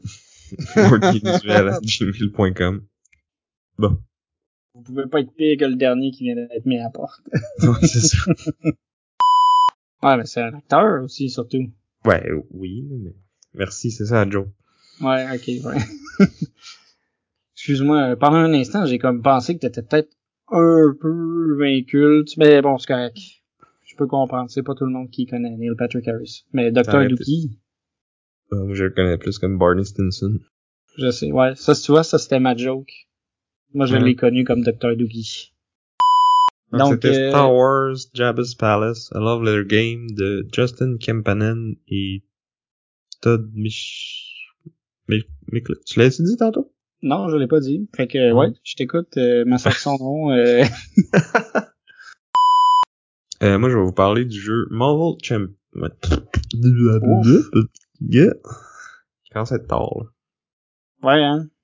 workingduel.com. Bon. Vous pouvez pas être pire que le dernier qui vient d'être mis à la porte. ouais, c'est ça. ouais, mais c'est un acteur aussi, surtout. Ouais, oui, mais merci, c'est ça, Joe. Ouais, ok, ouais. Excuse-moi, pendant un instant, j'ai comme pensé que t'étais peut-être un peu inculte, mais bon, c'est correct. Je peux comprendre, c'est pas tout le monde qui connaît Neil Patrick Harris. Mais Dr. Dookie... Euh, je le connais plus comme Barney Stinson. Je sais, ouais. Ça, tu vois, ça c'était ma joke. Moi, je l'ai connu comme Dr. Doogie. Donc, c'était euh, Star Wars, Jabba's Palace, A Love Letter Game de Justin Kempanen et Todd Mich... Mich... Mich- Tu l'as dit tantôt? Non, je l'ai pas dit. Fait que, ouais, je t'écoute, euh, massacre son nom. Euh... Euh, moi, je vais vous parler du jeu Marvel Champ... Yeah. Je commence à être tard, là? Ouais, hein.